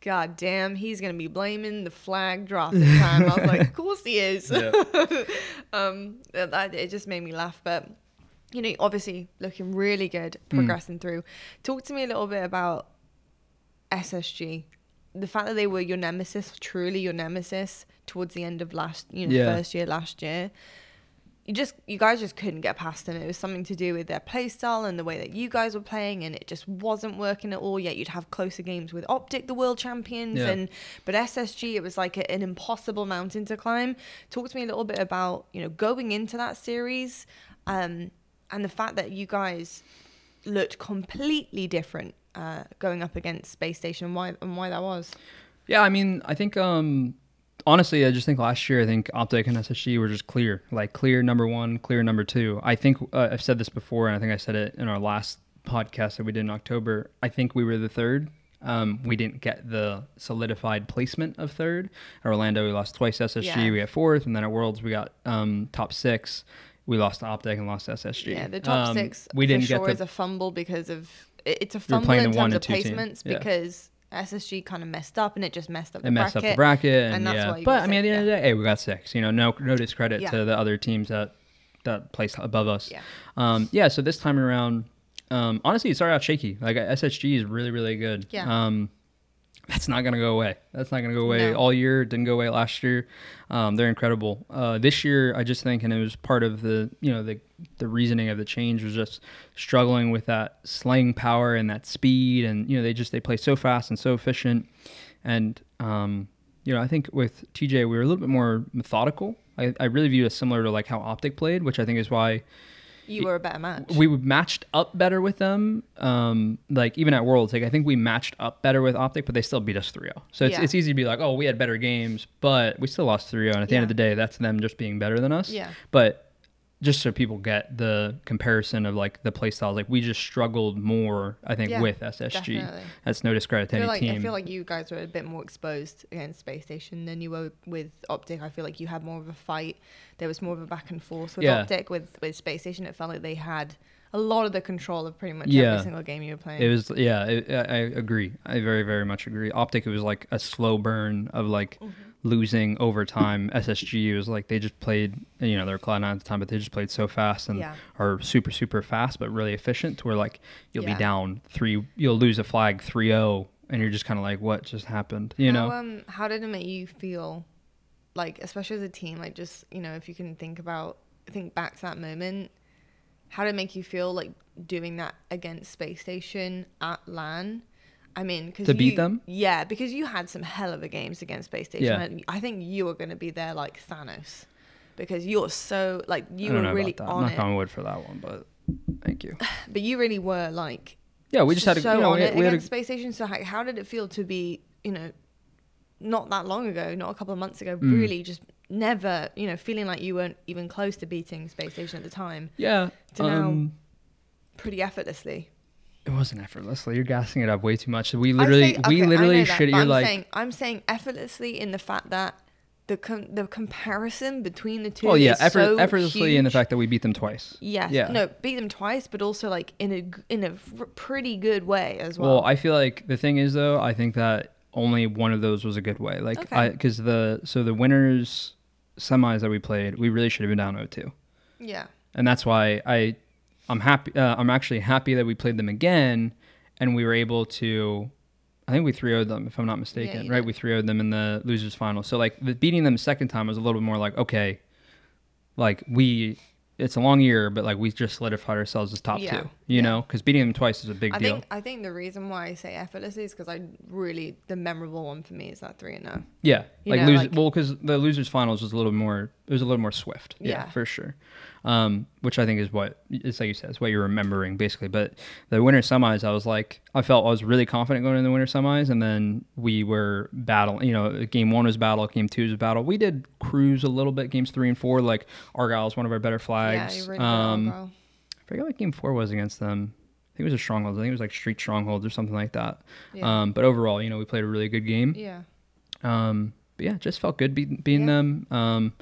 S1: God damn, he's going to be blaming the flag dropping time. I was like, (laughs) of course he is.
S2: Yeah. (laughs)
S1: um, that, it just made me laugh. But you know, obviously looking really good, progressing through. Talk to me a little bit about SSG. The fact that they were your nemesis, truly your nemesis, towards the end of last, you know,
S2: Yeah.
S1: first year last year. You just, you guys just couldn't get past them. It was something to do with their play style and the way that you guys were playing, and it just wasn't working at all. Yet you'd have closer games with Optic, the world champions,
S2: Yeah.
S1: and but SSG, it was like a, an impossible mountain to climb. Talk to me a little bit about you know going into that series, um, and the fact that you guys looked completely different uh, going up against Space Station, and why and why that was.
S2: Yeah, I mean, I think um honestly, I just think last year I think Optic and SSG were just clear, like clear number one, clear number two. I think uh, I've said this before, and I think I said it in our last podcast that we did in October. I think we were the third. Um, we didn't get the solidified placement of third. At Orlando, we lost twice SSG.
S1: Yeah.
S2: We got fourth, and then at Worlds, we got um, top six. We lost to Optic and lost to SSG.
S1: Yeah, the top
S2: Um,
S1: six
S2: We didn't
S1: for sure
S2: get
S1: is a fumble because of it's a fumble in terms of
S2: and two team.
S1: placements
S2: Yeah.
S1: because SSG kind of messed up and it just messed up the
S2: it messed
S1: bracket.
S2: up the bracket, and,
S1: and that's
S2: yeah.
S1: why
S2: but I mean, at the end of the day, hey, we got six. You know, no no discredit
S1: Yeah.
S2: to the other teams that that placed above us.
S1: Yeah.
S2: Um, yeah. So this time around, um, honestly, it started out shaky. Like SSG is really really good.
S1: Yeah.
S2: Um, that's not gonna go away. That's not gonna go away
S1: No.
S2: all year. It didn't go away last year. Um, they're incredible. Uh, this year, I just think, and it was part of the you know the the reasoning of the change was just struggling with that slaying power and that speed, and you know they just they play so fast and so efficient, and um, you know I think with TJ we were a little bit more methodical. I, I really view it as similar to like how Optic played, which I think is why
S1: You were a better match.
S2: we matched up better with them. Um, like even at Worlds, like I think we matched up better with Optic, but they still beat us 3-0. So it's,
S1: Yeah.
S2: it's easy to be like, oh, we had better games, but we still lost 3-0. And at the end of the day, that's them just being better than us.
S1: Yeah.
S2: But just so people get the comparison of like the play styles, like we just struggled more, I think,
S1: Yeah,
S2: with SSG.
S1: definitely.
S2: That's no discredit to any
S1: like,
S2: team.
S1: I feel like you guys were a bit more exposed against Space Station than you were with Optic. I feel like you had more of a fight. There was more of a back and forth with
S2: Yeah.
S1: Optic. With with Space Station, it felt like they had a lot of the control of pretty much
S2: Yeah.
S1: every single game you were playing.
S2: It was yeah, it, I, I agree. I very very much agree. Optic it was like a slow burn of like
S1: Mm-hmm.
S2: Losing over time. SSG was like they just played you know they were cloud nine at the time, but they just played so fast and
S1: Yeah.
S2: are super super fast but really efficient. To where like you'll
S1: Yeah.
S2: be down three, you'll lose a flag 3-0 and you're just kind of like what just happened, you
S1: how,
S2: know?
S1: um, how did it make you feel? Like, especially as a team, like just you know, if you can think about think back to that moment, how did it make you feel like doing that against Space Station at LAN? I mean, because
S2: To beat them?
S1: yeah, because you had some hell of a games against Space Station.
S2: Yeah.
S1: I think you were going to be there like Thanos, because you're so like you were really on
S2: Knock
S1: it,
S2: on wood for that one, but thank you. (sighs)
S1: but you really were like
S2: Yeah, we just had to.
S1: so
S2: you know,
S1: on
S2: we,
S1: it
S2: we had a,
S1: against Space Station. So how, how did it feel to be, you know, not that long ago, not a couple of months ago,
S2: Mm.
S1: really just never, you know, feeling like you weren't even close to beating Space Station at the time,
S2: yeah.
S1: to now-
S2: Um,
S1: pretty effortlessly.
S2: It wasn't effortlessly. You're gassing it up way too much. We literally,
S1: say-
S2: we
S1: okay,
S2: literally should. You're
S1: I'm
S2: like,
S1: saying, I'm saying effortlessly in the fact that the com- the comparison between the two.
S2: oh yeah, effort,
S1: so
S2: effortlessly in the fact that we beat them twice.
S1: Yes.
S2: Yeah.
S1: No, beat them twice, but also like in a in a pretty good way as well.
S2: Well, I feel like the thing is though, I think that only one of those was a good way. Like,
S1: Okay.
S2: I because the so the winners semis that we played, we really should have been down 0-2.
S1: yeah.
S2: and that's why I I'm happy. Uh, I'm actually happy that we played them again, and we were able to. I think we 3 0'd them, if I'm not mistaken,
S1: you
S2: right?
S1: did.
S2: We 3 0'd them in the losers final. So like the beating them a second time was a little bit more like okay, like we. It's a long year, but like we just solidified ourselves as top
S1: Yeah.
S2: two, you
S1: Yeah.
S2: know, because beating them twice is a big
S1: I
S2: deal.
S1: think I think the reason why I say effortlessly is because I really the memorable one for me is that three and oh.
S2: Yeah,
S1: You
S2: like
S1: know,
S2: lose
S1: like-
S2: well because the losers finals was a little more it was a little more swift. Yeah,
S1: Yeah.
S2: for sure. Um, which I think is what it's like you said, it's what you're remembering basically. But the winter semis, I was like, I felt I was really confident going in the winter semis, and then we were battle. You know, game one was battle, game two was battle. We did cruise a little bit, games three and four. Like Argyle's one of our better flags.
S1: Yeah, you really
S2: um,
S1: bro.
S2: I forget what game four was against them. I think it was a stronghold. I think it was like street strongholds or something like that.
S1: Yeah.
S2: Um, but overall, you know, we played a really good game.
S1: yeah.
S2: Um, but yeah, just felt good beating, beating
S1: Yeah.
S2: them. Um,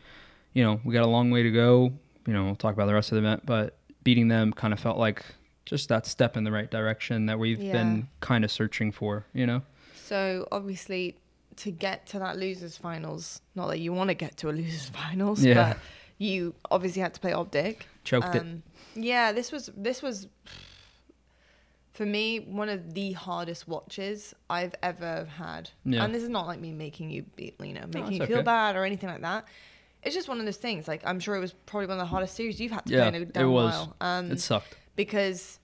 S2: you know, we got a long way to go. You know, we'll talk about the rest of the event, but beating them kind of felt like just that step in the right direction that we've
S1: Yeah.
S2: been kind of searching for. You know,
S1: So obviously, to get to that losers finals, not that you want to get to a losers (laughs) finals,
S2: Yeah.
S1: but you obviously had to play Optic.
S2: choked it.
S1: Yeah, this was this was for me one of the hardest watches I've ever had.
S2: Yeah.
S1: And this is not like me making you be, you know, making
S2: it's
S1: you feel
S2: okay.
S1: bad or anything like that. It's just one of those things. Like I'm sure it was probably one of the hardest series you've had to
S2: Yeah,
S1: play in a
S2: it was.
S1: while. Um,
S2: it sucked.
S1: because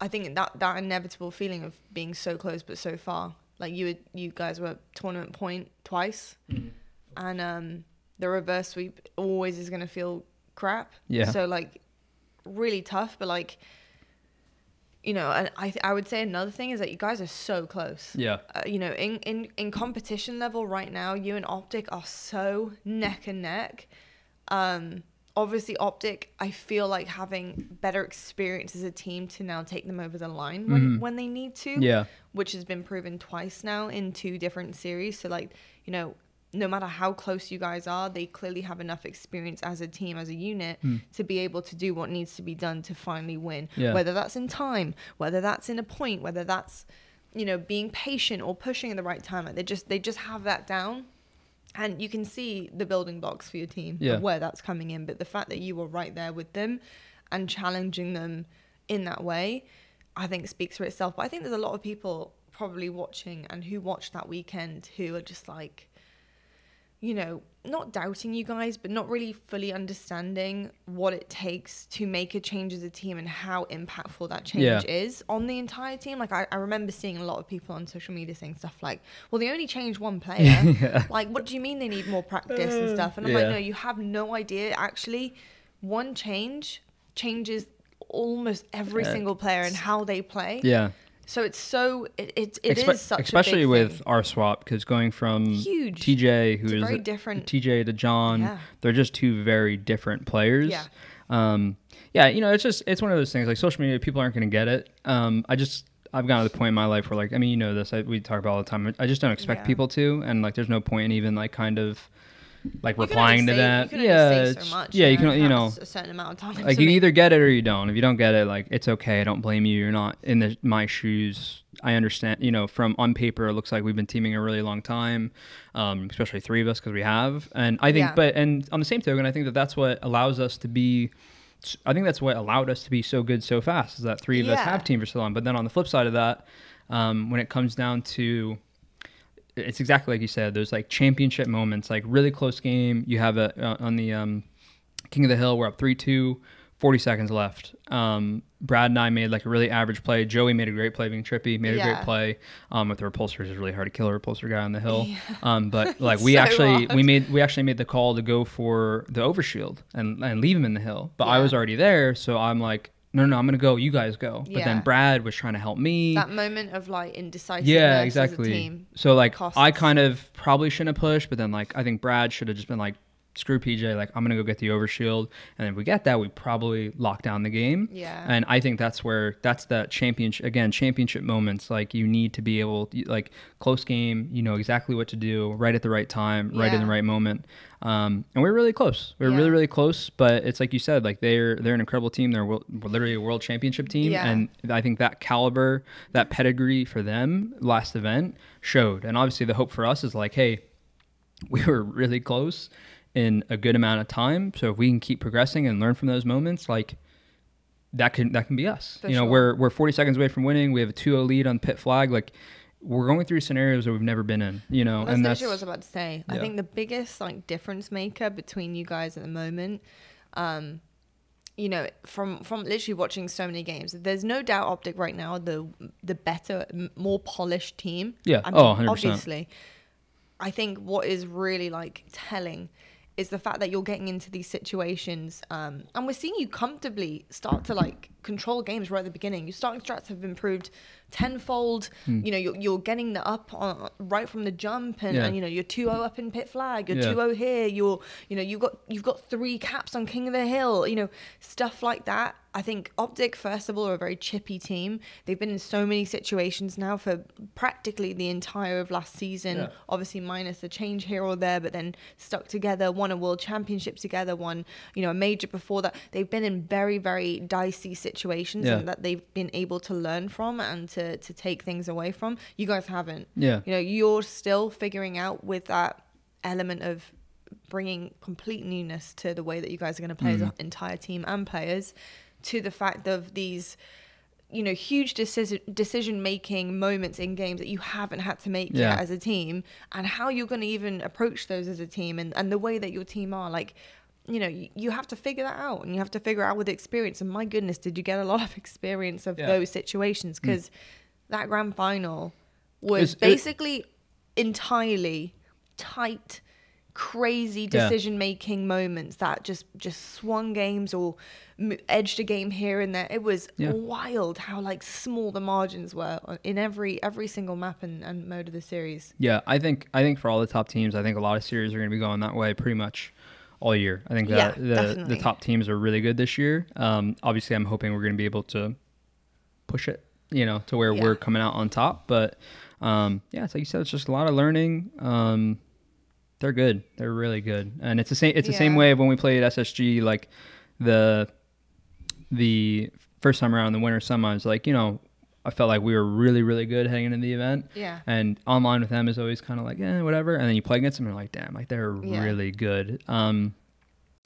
S1: I think that that inevitable feeling of being so close but so far. Like you would, you guys were tournament point twice,
S2: Mm-hmm.
S1: and um, the reverse sweep always is gonna feel crap.
S2: Yeah.
S1: So like, really tough. But like, you know, and I I would say another thing is that you guys are so close.
S2: Yeah.
S1: Uh, you know, in, in in competition level right now, you and Optic are so neck and neck. Um, obviously, Optic, I feel like having better experience as a team to now take them over the line when,
S2: Mhm.
S1: when they need to,
S2: Yeah.
S1: which has been proven twice now in two different series. So, like, you know, no matter how close you guys are, they clearly have enough experience as a team, as a unit,
S2: Hmm.
S1: to be able to do what needs to be done to finally win.
S2: Yeah.
S1: Whether that's in time, whether that's in a point, whether that's you know being patient or pushing at the right time. Like they just they just have that down, and you can see the building blocks for your team
S2: Yeah.
S1: where that's coming in. But the fact that you were right there with them and challenging them in that way, I think speaks for itself. But I think there's a lot of people probably watching and who watched that weekend who are just like you know, not doubting you guys, but not really fully understanding what it takes to make a change as a team and how impactful that change
S2: Yeah.
S1: is on the entire team. Like, I, I remember seeing a lot of people on social media saying stuff like, well, they only changed one player. (laughs)
S2: yeah.
S1: like, what do you mean they need more practice and uh, stuff? And I'm
S2: Yeah.
S1: like, no, you have no idea. Actually, one change changes almost every
S2: Yeah.
S1: single player and how they play.
S2: Yeah.
S1: So it's so, it, it, it is
S2: Espe-
S1: such
S2: especially
S1: a big
S2: with our swap because going from
S1: Huge.
S2: TJ,
S1: It's
S2: who
S1: a
S2: is
S1: very
S2: a-
S1: different-
S2: TJ to John,
S1: Yeah.
S2: they're just two very different players.
S1: Yeah.
S2: Um, yeah, you know, it's just it's one of those things. Like social media, people aren't going to get it. Um, I just I've gotten to the point in my life where like I mean, you know this. I, we talk about all the time. I just don't expect
S1: Yeah.
S2: people to, and like there's no point in even like kind of like
S1: You
S2: replying to
S1: say-
S2: that.
S1: You
S2: yeah,
S1: so much.
S2: yeah, you can you know
S1: a certain amount of time.
S2: like you
S1: make-
S2: either get it or you don't. If you don't get it, like it's okay. I don't blame you. You're not in the, my shoes. I understand. You know, from on paper, it looks like we've been teaming a really long time, um, especially three of us because we have. And I think,
S1: Yeah.
S2: but and on the same token, I think that that's what allows us to be. I think that's what allowed us to be so good so fast. Is that three of us have teamed for so long. But then on the flip side of that, um, when it comes down to it's exactly like you said. There's like championship moments, like really close game. You have a uh, on the um, King of the Hill, we're up 3 2, 40 seconds left. Um, Brad and I made like a really average play. Joey made a great play being trippy, made a
S1: Yeah.
S2: great play. Um, with the repulsors, it's really hard to kill a repulsor guy on the hill.
S1: Yeah. (laughs)
S2: Um, but (laughs) like we
S1: So
S2: actually
S1: hard.
S2: we made we actually made the call to go for the overshield and and leave him in the hill. But I was already there, so I'm like, no, no, I'm gonna go. You guys go. But
S1: Yeah.
S2: then Brad was trying to help me.
S1: That moment of like indecisiveness
S2: yeah,
S1: as a
S2: exactly.
S1: team.
S2: So like
S1: costs.
S2: I kind of probably shouldn't have pushed, but then like I think Brad should have just been like, screw PJ, like I'm gonna go get the overshield, and if we get that, we probably lock down the game.
S1: Yeah.
S2: And I think that's where that's that championship again, championship moments. Like you need to be able, like close game, you know exactly what to do, right at the right time, right in the right moment. Um, and we're really close. We're
S1: Yeah.
S2: really really close. But it's like you said, like they're they're an incredible team. They're wor- literally a world championship team,
S1: Yeah.
S2: and I think that caliber, that pedigree for them last event showed. And obviously, the hope for us is like, hey, we were really close in a good amount of time. So if we can keep progressing and learn from those moments, like that can that can be us.
S1: For
S2: you know,
S1: sure.
S2: we're we're 40 seconds away from winning. We have a 2-0 lead on pit flag. Like we're going through scenarios that we've never been in. You know,
S1: That's
S2: and that's
S1: what I was about to say. I think the biggest like difference maker between you guys at the moment, um, you know, from from literally watching so many games, there's no doubt OpTic right now the the better, m- more polished team.
S2: Yeah.
S1: I
S2: Oh, 100%.
S1: obviously. I think what is really like telling is the fact that you're getting into these situations, um, and we're seeing you comfortably start to like control games right at the beginning. Your starting strats have improved tenfold.
S2: Hmm.
S1: You know, you're, you're getting the up on, right from the jump, and,
S2: Yeah.
S1: and you know you're 2-0 up in pit flag. You're
S2: Yeah.
S1: 2-0 here. You're you know you've got you've got three caps on King of the Hill. You know stuff like that. I think OpTic, first of all, are a very chippy team. They've been in so many situations now for practically the entire of last season.
S2: Yeah.
S1: Obviously, minus a change here or there, but then stuck together, won a world championship together, won you know a major before that. They've been in very very dicey situations and that they've been able to learn from and to to take things away from. You guys haven't.
S2: yeah.
S1: You know, you're still figuring out with that element of bringing complete newness to the way that you guys are going to play as an mm. entire team and players to the fact of these you know huge decision decision making moments in games that you haven't had to make
S2: Yeah.
S1: yet as a team and how you're going to even approach those as a team and, and the way that your team are like you know you, have to figure that out and you have to figure out with experience and my goodness did you get a lot of (laughs) experience of
S2: Yeah.
S1: those situations? Mm. Because that grand final was
S2: It's- it-
S1: basically entirely tight crazy decision making moments that just just swung games or m- edged a game here and there. It was
S2: Yeah.
S1: wild how like small the margins were in every every single map and, and mode of the series.
S2: Yeah, I think I think for all the top teams, I think a lot of series are going to be going that way pretty much all year. I think
S1: Yeah,
S2: that the the top teams are really good this year. Um, obviously, I'm hoping we're going to be able to push it, you know, to where
S1: Yeah.
S2: we're coming out on top. But um, yeah, it's like you said, it's just a lot of learning. Um, they're good. They're really good, and it's the same. It's the same way of when we played SSG, like the the first time around the winter semis. Like you know, I felt like we were really really good heading into the event.
S1: yeah
S2: And online with them is always kind of like, eh, whatever. And then you play against them and you're like, damn, like they're
S1: Yeah.
S2: really good. Um,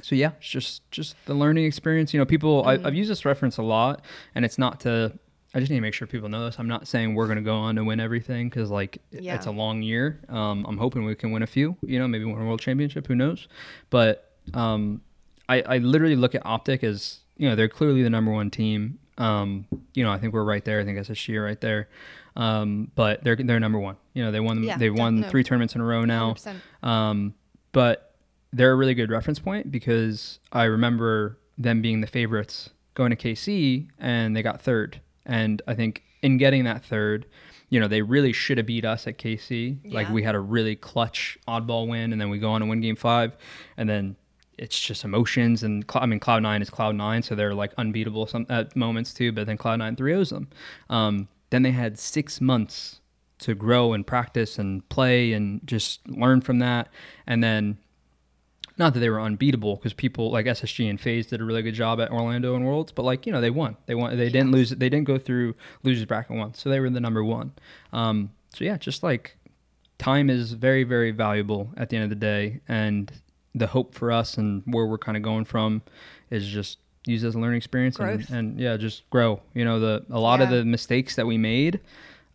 S2: so yeah, it's just just the learning experience. You know, people I,
S1: Mhm.
S2: I've used this reference a lot, and it's not to. I just need to make sure people know this. I'm not saying we're gonna go on to win everything because like
S1: Yeah.
S2: it's a long year. Um, I'm hoping we can win a few. You know, maybe win a world championship. Who knows? But um, I, I literally look at OpTic as you know they're clearly the number one team. Um, you know, I think we're right there. I think that's a are right there. Um, but they're they're number one. You know, they won
S1: Yeah,
S2: they've won
S1: definitely.
S2: three tournaments in a row now.
S1: 100%.
S2: Um, but they're a really good reference point because I remember them being the favorites going to KC and they got third. And I think in getting that third, you know, they really should have beat us at KC. Like we had a really clutch oddball win and then we go on to win game five and then it's just emotions and I mean Cloud Nine is Cloud Nine, so they're like unbeatable some at moments too. But then Cloud Nine 3-0s them. Um, then they had six months to grow and practice and play and just learn from that. And then, not that they were unbeatable, because people like SSG and FaZe did a really good job at Orlando and Worlds, but like you know they won. They won. They didn't lose. They didn't go through losers bracket once, so they were the number one. Um, so yeah, just like time is very very valuable at the end of the day, and the hope for us and where we're kind of going from is just use it as a learning experience and, and yeah just grow you know the a lot of the mistakes that we made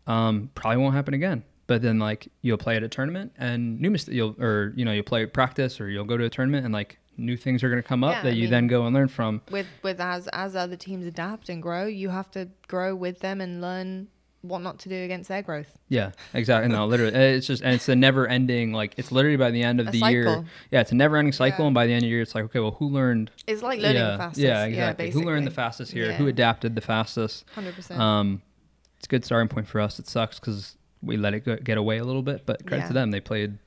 S2: um, probably won't happen again. But then like you'll play at a tournament and new mistakes you'll or you know you'll play practice or you'll go to a tournament and like new things are going to come up
S1: Yeah,
S2: that
S1: I
S2: you
S1: mean-
S2: then go and learn from.
S1: with with as as other teams adapt and grow, you have to grow with them and learn what not to do against their growth.
S2: Yeah, exactly. No, literally, it's just and it's a never ending. Like it's literally by the end of
S1: A
S2: the year. Yeah, it's a never ending cycle,
S1: Yeah.
S2: and by the end of the year, it's like okay, well, who learned?
S1: It's like learning
S2: yeah,
S1: the fastest.
S2: yeah, exactly. who learned the fastest here? Who adapted the fastest?
S1: Hundred percent.
S2: Um, it's a good starting point for us. It sucks because we let it go, get away a little bit, but credit
S1: Yeah.
S2: to them. They played.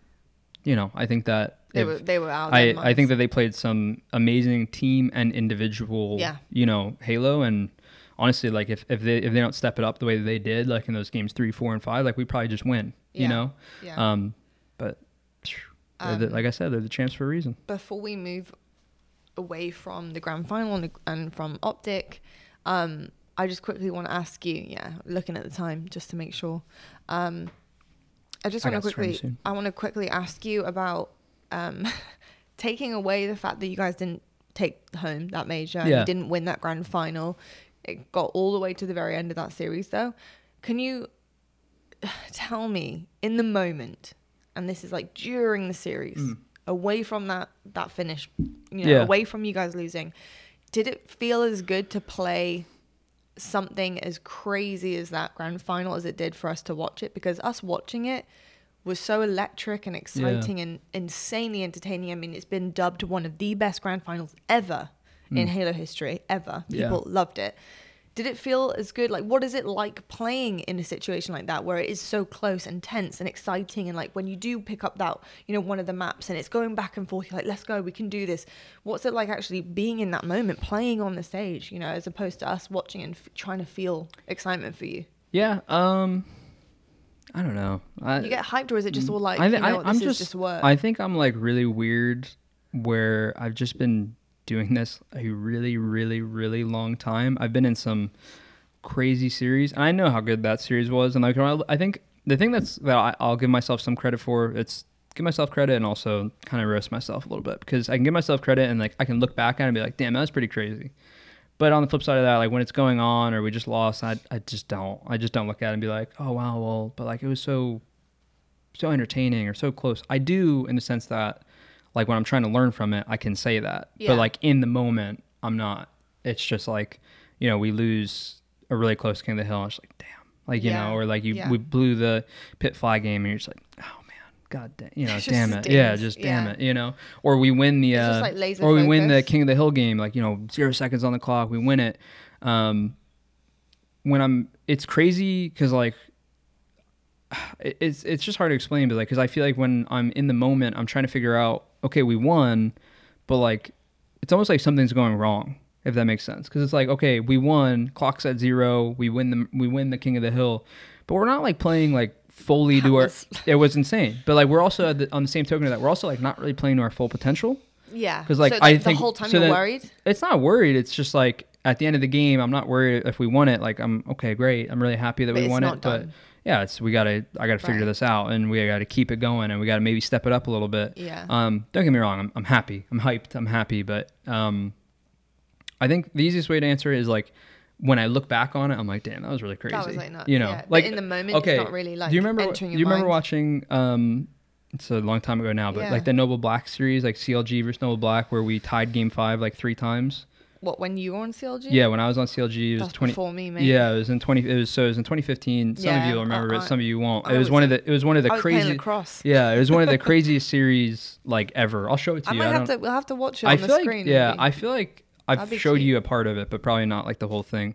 S2: You know, I think that
S1: They were they were out.
S2: I, I think that they played some amazing team and individual
S1: Yeah.
S2: you know halo and honestly like if, if they if they don't step it up the way that they did like in those games three four and five like we probably just win you know?
S1: Yeah.
S2: um but they're the-
S1: Um,
S2: like i said they're the champs for a reason.
S1: Before we move away from the grand final and, and from OpTic um i just quickly want to ask you yeah looking at the time just to make sure um i just want to quickly i want to quickly ask you about um (laughs) taking away the fact that you guys didn't take home that major and
S2: Yeah.
S1: you didn't win that grand final it got all the way to the very end of that series though can you (sighs) tell me in the moment and this is like during the series away from that that finish you know
S2: Mm. Yeah.
S1: away from you guys losing did it feel as good to play something as crazy as that grand final as it did for us to watch it because us watching it was so electric and exciting and insanely entertaining. I mean, it's been dubbed one of the best grand finals ever in Halo history, ever.
S2: Hmm. Yeah.
S1: People loved it. Did it feel as good? Like, what is it like playing in a situation like that where it is so close and tense and exciting? And like when you do pick up that, you know, one of the maps and it's going back and forth, you're like, let's go, we can do this. What's it like actually being in that moment, playing on the stage, you know, as opposed to us watching and f- trying to feel excitement for you?
S2: yeah um i don't know I,
S1: You get hyped, or is it just all like,
S2: I, thi-
S1: you know,
S2: I,
S1: is
S2: just,
S1: just work?
S2: i think i'm like really weird where i've just been doing this a really really really long time. I've been in some crazy series and i know how good that series was and like i think the thing that's that i'll give myself some credit for it's give myself credit and also kind of roast myself a little bit because i can give myself credit and like i can look back at it and be like damn that was pretty crazy. But on the flip side of that like when it's going on or we just lost i, I just don't i just don't look at it and be like oh wow well but like it was so so entertaining or so close. I do in the sense that like when i'm trying to learn from it i can say that
S1: Yeah.
S2: but like in the moment i'm not it's just like you know we lose a really close king of the hill and it's like damn like you
S1: Yeah.
S2: know or like you
S1: Yeah.
S2: we blew the pit fly game and you're just like oh man god damn you know (laughs) damn it yeah just damn
S1: Yeah.
S2: it you know or we win the uh
S1: like,
S2: or we win the king of the hill game like you know zero seconds on the clock we win it um when i'm it's crazy because like it's it's just hard to explain, but like, because I feel like when I'm in the moment, I'm trying to figure out, okay, we won, but like, it's almost like something's going wrong, if that makes sense. Because it's like, okay, we won, clock's at zero, we win the we win the King of the Hill, but we're not like playing like fully to our. (laughs) It was insane, but like we're also at the, on the same token of that, we're also like not really playing to our full potential.
S1: Yeah,
S2: because like,
S1: so,
S2: I
S1: the
S2: think-
S1: whole time
S2: so
S1: you're worried.
S2: It's not worried. It's just like at the end of the game, I'm not worried if we won it. Like I'm okay, great. I'm really happy that
S1: But
S2: we won it. But
S1: done.
S2: Yeah, it's we gotta I gotta figure
S1: Right.
S2: this out, and we gotta keep it going, and we gotta maybe step it up a little bit.
S1: Yeah.
S2: Um, don't get me wrong. I'm I'm happy. I'm hyped. I'm happy. But um, I think the easiest way to answer it is like when I look back on it, I'm like, damn, that was really crazy.
S1: was, like, nuts,
S2: you know,
S1: yeah. But
S2: like
S1: in the moment, it's
S2: okay,
S1: not really, like,
S2: do you remember? do you remember
S1: mind.
S2: watching? Um, it's a long time ago now, but
S1: Yeah.
S2: like the Noble Black series, like CLG versus Noble Black, where we tied Game Five like three times.
S1: What when you were on CLG?
S2: Yeah, when I was on CLG, it was
S1: that's
S2: twenty.
S1: before me, mate.
S2: Yeah, it was in twenty. It was so it was in 2015. Some of you will remember,
S1: I-
S2: but some of you won't.
S1: I
S2: It was,
S1: was
S2: one of the. It was one of the
S1: I
S2: crazy. Yeah, it was one of the (laughs) craziest series like ever. I'll show it to
S1: I
S2: you.
S1: might
S2: I
S1: have to. We'll have to watch it on
S2: I
S1: the
S2: like
S1: screen.
S2: yeah,
S1: maybe.
S2: I feel like I've showed you a part of it, but probably not like the whole thing.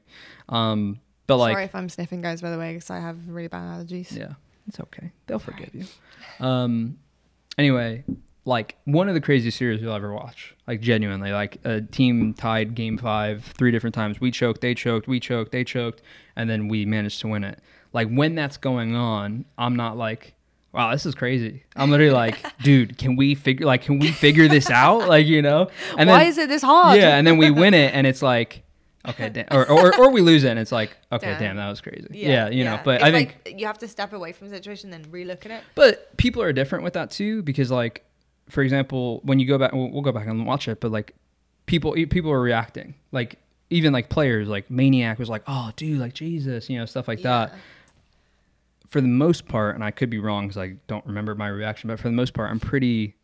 S2: Um, but like
S1: Sorry if I'm sniffing, guys. By the way, because I have really bad allergies.
S2: yeah, it's okay. They'll forgive you. Um, anyway, like one of the craziest series you'll ever watch. Like genuinely, like a team tied game five three different times. We choked, they choked, we choked, they choked, and then we managed to win it. Like when that's going on, I'm not like. Wow, this is crazy. I'm literally like, (laughs) dude, can we figure like can we figure this out? Like, you know? And
S1: Why
S2: then,
S1: is it this hard?
S2: Yeah, and then we win it and it's like, (laughs) okay, damn, or, or or we lose it and it's like, okay,
S1: Damn.
S2: damn, that was crazy. Yeah, you know, but
S1: It's
S2: I think
S1: like you have to step away from the situation, then relook at it.
S2: but people are different with that too because like for example when you go back we'll, we'll go back and watch it but like people people are reacting like even like players like maniac was like oh dude like jesus you know stuff like that for the most part and i could be wrong because i don't remember my reaction but for the most part i'm pretty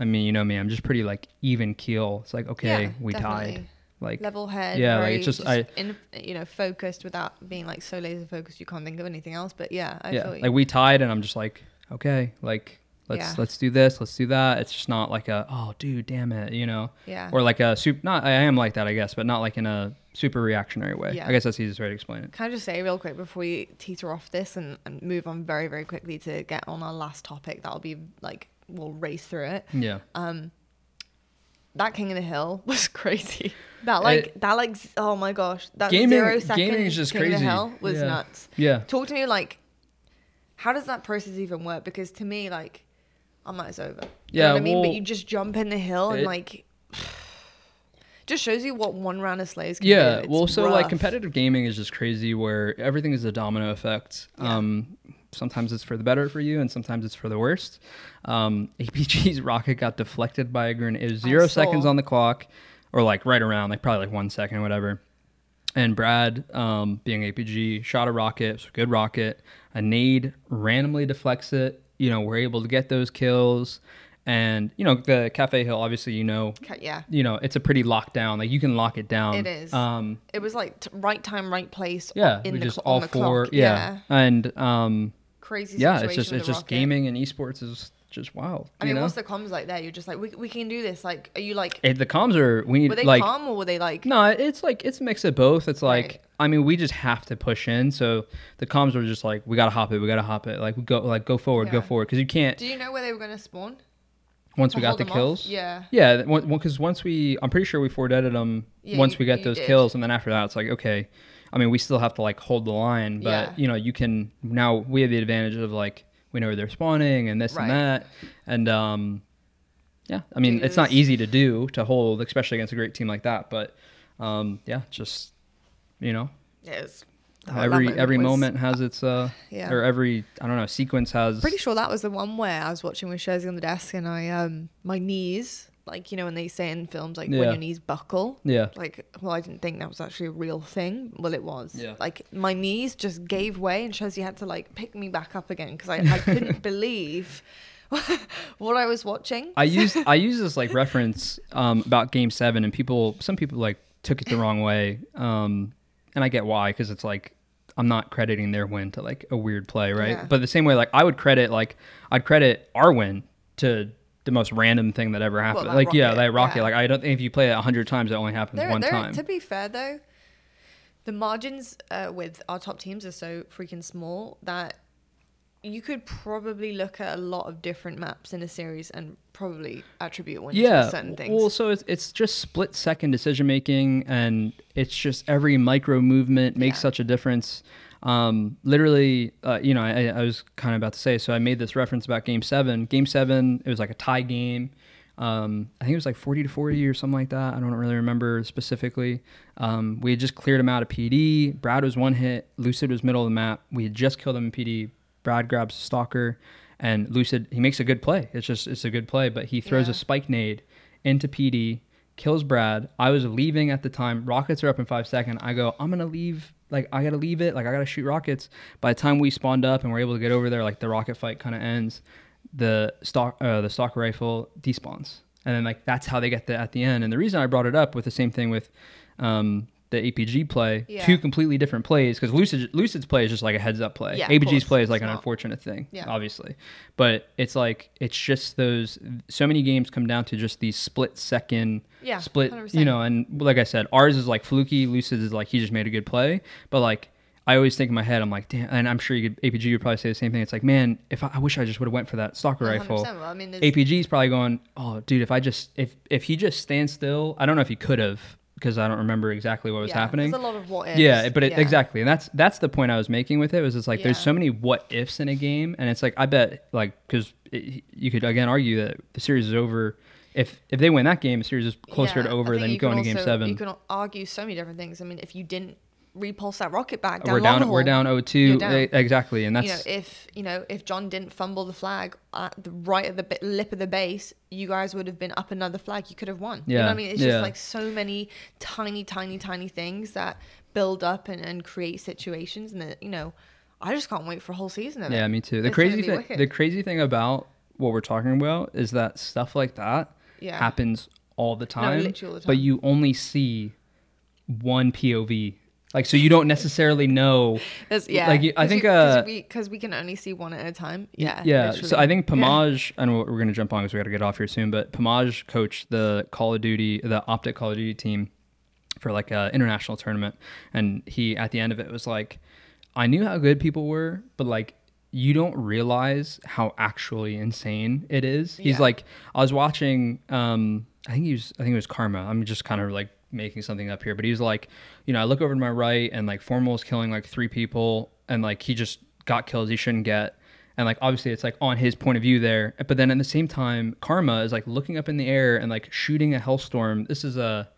S2: I mean, you know me, I'm just pretty like even keel. It's like okay,
S1: Yeah,
S2: we tied. Like
S1: level head.
S2: yeah, like, it's just- I-
S1: in, you know focused without being like so laser focused you can't think of anything else. But yeah, I
S2: yeah,
S1: feel you.
S2: like we tied, and I'm just like okay, like let's
S1: Yeah.
S2: let's do this, let's do that. It's just not like a oh dude, damn it, you know,
S1: yeah.
S2: or like a super. Not I am like that, I guess, but not like in a super reactionary way.
S1: Yeah.
S2: I guess that's the easiest way to explain it.
S1: Can I just say real quick before we teeter off this and, and move on very very quickly to get on our last topic? That'll be like we'll race through it.
S2: Yeah.
S1: Um, that King of the Hill (laughs) was crazy. That like that like oh my gosh that
S2: Gaming-
S1: zero second
S2: gaming is just
S1: King of
S2: crazy.
S1: the Hill was
S2: Yeah.
S1: nuts.
S2: Yeah.
S1: Talk to me like, how does that process even work? Because to me like, I'm like it's over. You
S2: Yeah,
S1: know I mean. But you just jump in the hill and
S2: it-
S1: like. (sighs) Just shows you what one round of slays can
S2: Yeah,
S1: do. It's
S2: well, so like competitive gaming is just crazy where everything is a domino effect.
S1: Yeah.
S2: Um, sometimes it's for the better for you, and sometimes it's for the worst. Um, (laughs) APG's rocket got deflected by a grenade. It was zero seconds on the clock, or like right around, like probably like one second, whatever. And Brad, um, being APG, shot a rocket. It was a good rocket. A nade randomly deflects it. You know, we're able to get those kills. And you know, the Cafe Hill, obviously, you know,
S1: yeah.
S2: you know, it's a pretty locked down. Like you can lock it down.
S1: It is.
S2: Um,
S1: It was like t- right time, right place.
S2: yeah,
S1: in
S2: we
S1: the
S2: just
S1: cl-
S2: all four.
S1: clock.
S2: Yeah. and um,
S1: crazy.
S2: yeah, it's just it's just
S1: rocket.
S2: gaming and esports is just wild.
S1: I
S2: you
S1: mean,
S2: know,
S1: what's the comms like there? You're just like, we, we can do this. Like, are you like,
S2: Eh, the comms are we need
S1: were they
S2: like
S1: calm or were they like,
S2: no, it's like it's a mix of both. It's like
S1: Right.
S2: I mean, we just have to push in. So the comms were just like, we gotta hop it, we gotta hop it. Like we go like go forward, go forward, because you can't
S1: do you know where they were going to spawn?
S2: once we got the
S1: them off?
S2: kills.
S1: Yeah.
S2: Yeah, because once we, I'm pretty sure we four deaded them
S1: Yeah,
S2: once
S1: you-
S2: we get those
S1: did.
S2: kills, and then after that, it's like okay. I mean, we still have to like hold the line, but
S1: Yeah.
S2: you know, you can now we have the advantage of like we know where they're spawning and this
S1: Right.
S2: and that, and um, yeah. I mean, it's not easy to do to hold, especially against a great team like that, but um, yeah, just you know,
S1: Yeah, it's,
S2: every every moment has its uh,
S1: Yeah.
S2: or every I don't know sequence has
S1: Pretty sure that was the one where I was watching with Jersey on the desk and I, um, my knees, like, you know, when they say in films, like, when
S2: Yeah.
S1: your knees buckle.
S2: yeah.
S1: Like, well, I didn't think that was actually a real thing. Well, it was.
S2: Yeah.
S1: Like, my knees just gave way, and Chelsea had to like pick me back up again because I, I couldn't (laughs) believe (laughs) what I was watching.
S2: I use I use this like (laughs) reference um, about Game Seven, and people some people like took it the wrong way, um, and I get why because it's like I'm not crediting their win to like a weird play, right?
S1: Yeah.
S2: But the same way, like I would credit like I'd credit our win to the most random thing that ever happened.
S1: that
S2: like yeah,
S1: rocket,
S2: that rocket.
S1: yeah.
S2: Like I don't think if you play it a hundred times, it only happens
S1: There-
S2: one
S1: there-
S2: time.
S1: To be fair, though, the margins uh, with our top teams are so freaking small that you could probably look at a lot of different maps in a series and probably attribute one
S2: yeah
S1: to certain things.
S2: well so it's, it's just split second decision making and it's just every micro movement makes
S1: Yeah.
S2: such a difference um, literally uh, you know I, I was kind of about to say so i made this reference about game seven game seven it was like a tie game um, i think it was like 40 to 40 or something like that i don't really remember specifically um, we had just cleared him out of pd brad was one hit lucid was middle of the map we had just killed him in pd brad grabs stalker and lucid he makes a good play it's just it's a good play but he throws
S1: Yeah.
S2: a spike nade into PD, kills Brad. I was leaving at the time. Rockets are up in five seconds. I go, I'm gonna leave. Like I gotta leave it. Like I gotta shoot rockets. By the time we spawned up and we're able to get over there, like the rocket fight kind of ends. The stock, uh, the stock rifle despawns, and then like that's how they get the at the end. And the reason I brought it up with the same thing with um, the APG play,
S1: Yeah.
S2: two completely different plays because Lucid Lucid's play is just like a heads up play.
S1: Yeah,
S2: APG's play is like
S1: It's
S2: an
S1: not.
S2: unfortunate thing,
S1: Yeah.
S2: obviously. But it's like it's just those. So many games come down to just these split second,
S1: Yeah,
S2: split.
S1: 100%.
S2: You know, and like I said, ours is like fluky. Lucid's is like he just made a good play, but like. I always think in my head, I'm like, damn, and I'm sure you could, APG would probably say the same thing. It's like, man, if I, I wish I just would have went for that stalker
S1: 100%.
S2: rifle.
S1: Well, I mean,
S2: APG's probably going, oh, dude, if I just if if he just stands still, I don't know if he could have because I don't remember exactly what was
S1: yeah,
S2: happening.
S1: There's a lot of what ifs.
S2: Yeah, but it,
S1: yeah.
S2: exactly, and that's that's the point I was making with it. Was it's like there's so many what ifs in a game, and it's like I bet like because you could again argue that the series is over. If if they win that game, the series is closer
S1: Yeah,
S2: to over than going to game seven.
S1: You can argue so many different things. I mean, if you didn't repulse that rocket back down
S2: we're down.
S1: long
S2: We're down 0-2.
S1: Eh, down.
S2: e- Exactly, and
S1: you
S2: that's
S1: know, if you know if John didn't fumble the flag at the right at the lip of the base, you guys would have been up another flag. You could have won. You know what
S2: Yeah,
S1: I mean? It's
S2: yeah.
S1: just like so many tiny, tiny, tiny things that build up and, and create situations, and that you know, I just can't wait for a whole season of it.
S2: yeah, me too. The
S1: It's
S2: crazy thing,
S1: wicked.
S2: the crazy thing about what we're talking about is that stuff like that
S1: Yeah.
S2: happens all the time,
S1: literally all the
S2: but you only see one POV. Like, so you don't necessarily know.
S1: There's- yeah.
S2: like, I think,
S1: you- 'cause
S2: uh,
S1: we, we can only see one at a time. Yeah.
S2: Yeah. So. I think
S1: Yeah.
S2: Pamaj, I know we're going to jump on because we got to get off here soon, but Pamaj coached the Call of Duty, the OpTic Call of Duty team for like a international tournament. And he, at the end of it, was like, I knew how good people were, but like, you don't realize how actually insane it is. He's
S1: Yeah.
S2: like, I was watching, um, I think he was, I think it was Karma. I'm just kind of like making something up here, but he's like, you know, I look over to my right and like Formal's killing like three people and like he just got kills he shouldn't get. And like obviously it's like on his point of view there. But then at the same time, Karma is like looking up in the air and like shooting a hellstorm. This is a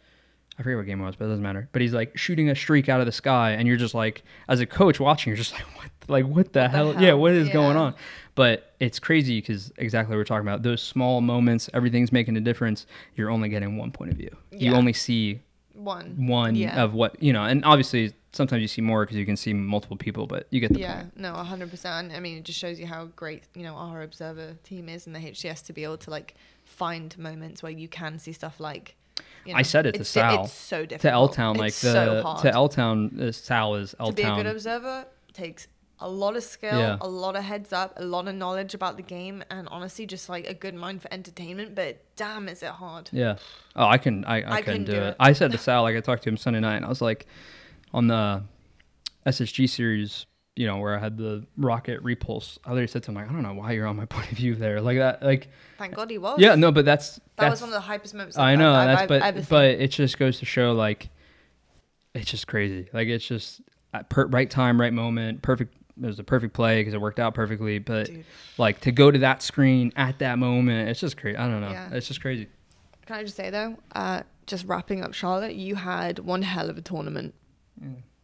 S2: I forget what game it was, but it doesn't matter. But he's like shooting a streak out of the sky, and you're just like, as a coach watching, you're just (laughs) like, what, like what the, hell? Yeah,
S1: hell?
S2: what is going on? But it's crazy because exactly what we're talking about. Those small moments, everything's making a difference. You're only getting one point of view. You only see
S1: one.
S2: one
S1: Yeah.
S2: of what you know, and obviously sometimes you see more because you can see multiple people, but you get the
S1: yeah,
S2: point.
S1: no, hundred percent. I mean, it just shows you how great you know our observer team is and the HCS to be able to like find moments where you can see stuff like. You
S2: I said it to Sal,
S1: It's so difficult.
S2: To L Town, like the
S1: so hard.
S2: to L Town, uh, Sal is L
S1: to be a good observer takes a lot of skill,
S2: Yeah.
S1: a lot of heads up, a lot of knowledge about the game, and honestly, just like a good mind for entertainment. But damn, is it hard?
S2: Yeah. Oh, I can. I, I,
S1: I
S2: couldn't do
S1: do
S2: it.
S1: it.
S2: I said to Sal, like I talked to him Sunday night, and I was like, on the SSG series, you know, where I had the rocket repulse. I literally said to him, like, I don't know why you're on my (laughs) point of view there, like that, like.
S1: Thank God he was.
S2: Yeah, no, but that's
S1: that
S2: that's.
S1: was one of the hypest moments.
S2: I
S1: I've-
S2: know
S1: I've,
S2: that's
S1: I've,
S2: but
S1: seen.
S2: but it just goes to show like, it's just crazy. Like it's just at per, right time, right moment, perfect. It was a perfect play because it worked out perfectly. But
S1: Dude.
S2: like to go to that screen at that moment, it's just crazy. I don't know.
S1: Yeah.
S2: It's just crazy.
S1: Can I just say though, uh, just wrapping up Charlotte, you had one hell of a tournament.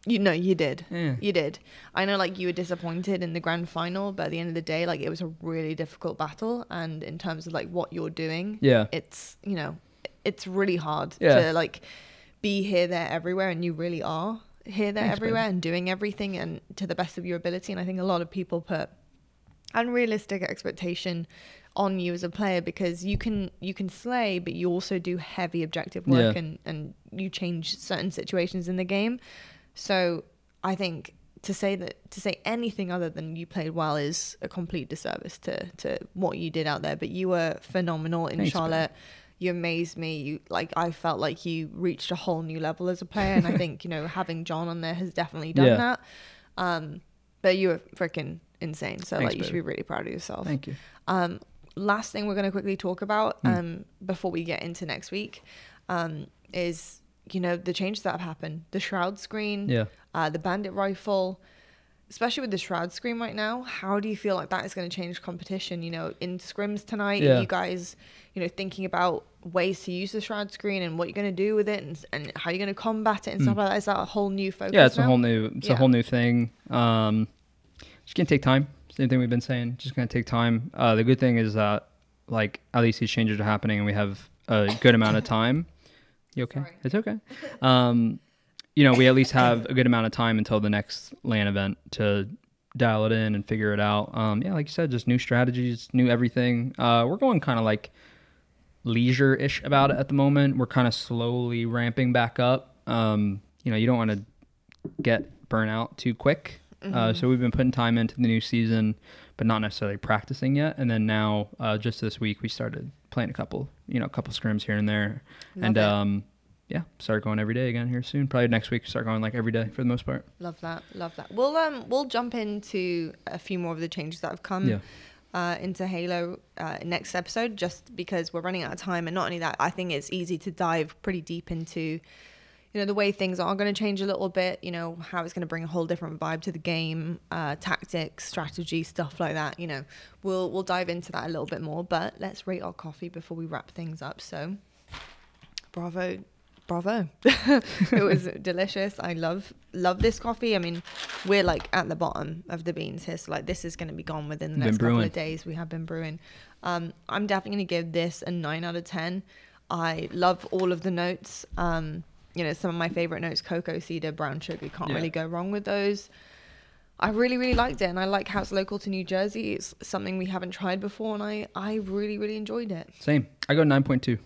S1: You know, you did.
S2: Yeah.
S1: You did. I know, like you were disappointed in the grand final, but at the end of the day, like it was a really difficult battle. And in terms of like what you're doing,
S2: Yeah.
S1: it's you know, it's really hard
S2: Yeah.
S1: to like be here, there, everywhere, and you really are here, there,
S2: Thanks,
S1: everywhere,
S2: babe.
S1: and doing everything and to the best of your ability. And I think a lot of people put unrealistic expectation on you as a player because you can you can slay but you also do heavy objective work
S2: Yeah.
S1: and and you change certain situations in the game so i think to say that to say anything other than you played well is a complete disservice to to what you did out there but you were phenomenal in
S2: Thanks, babe.
S1: You amazed me you like i felt like you reached a whole new level as a player and i (laughs) think you know having john on there has definitely done
S2: Yeah.
S1: that um but you were freaking insane so
S2: Thanks,
S1: like you should be really proud of yourself
S2: Thank you.
S1: um, last thing we're going to quickly talk about
S2: Hmm.
S1: um, before we get into next week um, is you know the changes that have happened the shroud screen
S2: Yeah.
S1: uh, the bandit rifle especially with the shroud screen right now how do you feel like that is going to change competition you know in scrims tonight
S2: Yeah.
S1: are you guys you know thinking about ways to use the shroud screen and what you're going to do with it and, and how you're going to combat it and stuff like that is that a whole new focus
S2: Hmm. Yeah, it's a whole new it's a whole new thing. Um just gonna take time. Same thing we've been saying. Just gonna take time. Uh the good thing is that like at least these changes are happening and we have a good amount of time. You okay?
S1: Sorry.
S2: It's okay. Um you know, we at least have a good amount of time until the next LAN event to dial it in and figure it out. Um yeah, like you said, just new strategies, new everything. Uh we're going kind of like leisure-ish about it at the moment. We're kind of slowly ramping back up. Um, you know, you don't want to get burnout too quick. Uh, so we've been putting time into the new season, but not necessarily practicing yet. And then now, uh, just this week, we started playing a couple, you know, a couple scrims here and there,
S1: Love
S2: and
S1: it.
S2: Yeah, start going every day again here soon. Probably next week, start going like every day for the most part.
S1: Love that. Love that. We'll um we'll jump into a few more of the changes that have come
S2: Yeah.
S1: uh, into Halo uh, next episode, just because we're running out of time, and not only that, I think it's easy to dive pretty deep into. You know the way things are going to change a little bit. You know how it's going to bring a whole different vibe to the game, uh, tactics, strategy, stuff like that. You know, we'll we'll dive into that a little bit more. But let's rate our coffee before we wrap things up. So, bravo, bravo! (laughs) it was delicious. I love love this coffee. I mean, we're like at the bottom of the beans here, so like this is going to be gone within the
S2: Been
S1: next couple of days. We have been brewing. Um, I'm definitely going to give this a nine out of ten. I love all of the notes. Um, you know, some of my favorite notes: cocoa, cedar, brown sugar. you Can't
S2: Yeah.
S1: really go wrong with those. I really, really liked it, and I like how it's local to New Jersey. It's something we haven't tried before, and I, I really, really enjoyed it.
S2: Same. I go 9.2.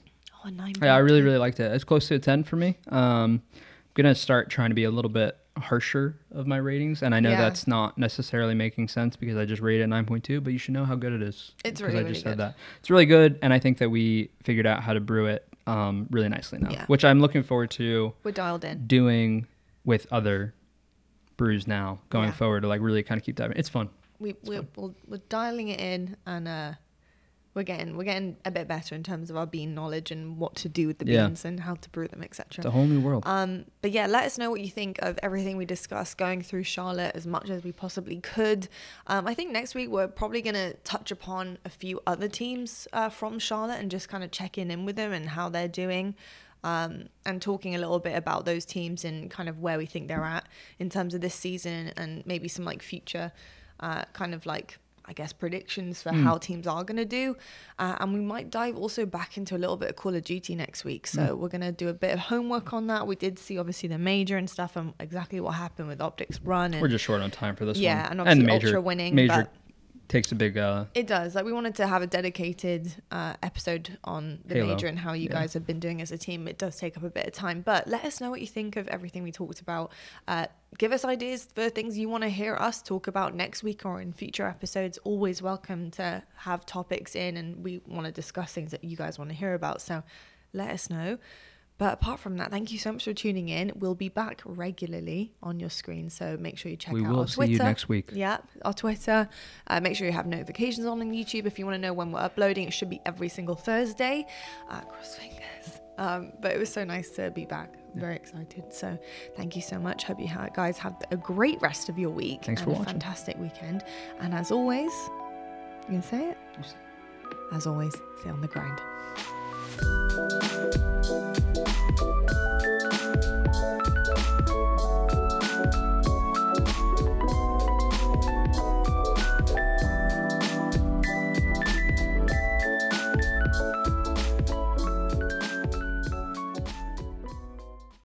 S1: Oh, nine.
S2: Yeah, I really, really liked it. It's close to a 10 for me. Um, I'm going to start trying to be a little bit harsher of my ratings. And I know
S1: Yeah.
S2: that's not necessarily making sense because I just rated it 9.2, but you should know how good it is.
S1: It's really,
S2: I
S1: really
S2: just said
S1: good.
S2: that. It's really good. And I think that we figured out how to brew it um, really nicely now,
S1: Yeah.
S2: which I'm looking forward to
S1: We're dialed in.
S2: doing with other brews now going
S1: Yeah.
S2: forward to like really kind of keep diving. It's fun.
S1: We we're, we're, we're dialing it in, and uh, we're getting we're getting a bit better in terms of our bean knowledge and what to do with the
S2: Yeah.
S1: beans and how to brew them, etc.
S2: It's a whole new world.
S1: Um, but yeah, let us know what you think of everything we discussed going through Charlotte as much as we possibly could. Um, I think next week we're probably going to touch upon a few other teams uh, from Charlotte and just kind of checking in with them and how they're doing. Um, and talking a little bit about those teams and kind of where we think they're at in terms of this season and maybe some like future uh, kind of like I guess predictions for
S2: Mm.
S1: how teams are going to do. Uh, and we might dive also back into a little bit of Call of Duty next week. So
S2: Mm.
S1: we're going to do a bit of homework on that. We did see obviously the major and stuff and exactly what happened with Optics Run. And
S2: We're just short on time for this
S1: Yeah,
S2: one.
S1: and obviously
S2: major,
S1: Ultra winning,
S2: Major
S1: but-
S2: takes a big uh,
S1: it does. Like we wanted to have a dedicated uh, episode on the
S2: Halo.
S1: major and how you
S2: Yeah.
S1: guys have been doing as a team. It does take up a bit of time, but let us know what you think of everything we talked about. Give us ideas for things you want to hear us talk about next week or in future episodes. Always welcome to have topics in, and we want to discuss things that you guys want to hear about. So let us know. But apart from that, thank you so much for tuning in. We'll be back regularly on your screen, so make sure you check
S2: we
S1: out
S2: will
S1: our
S2: see
S1: Twitter.
S2: you next week.
S1: Yeah, our Twitter. Uh, make sure you have notifications on on YouTube if you want to know when we're uploading. It should be every single Thursday. Uh, cross fingers. Um, but it was so nice to be back. I'm very excited. So thank you so much. Hope you ha- guys have a great rest of your week.
S2: Thanks
S1: and
S2: for
S1: a
S2: watching.
S1: fantastic weekend. And as always, you can say it. As always, stay on the grind.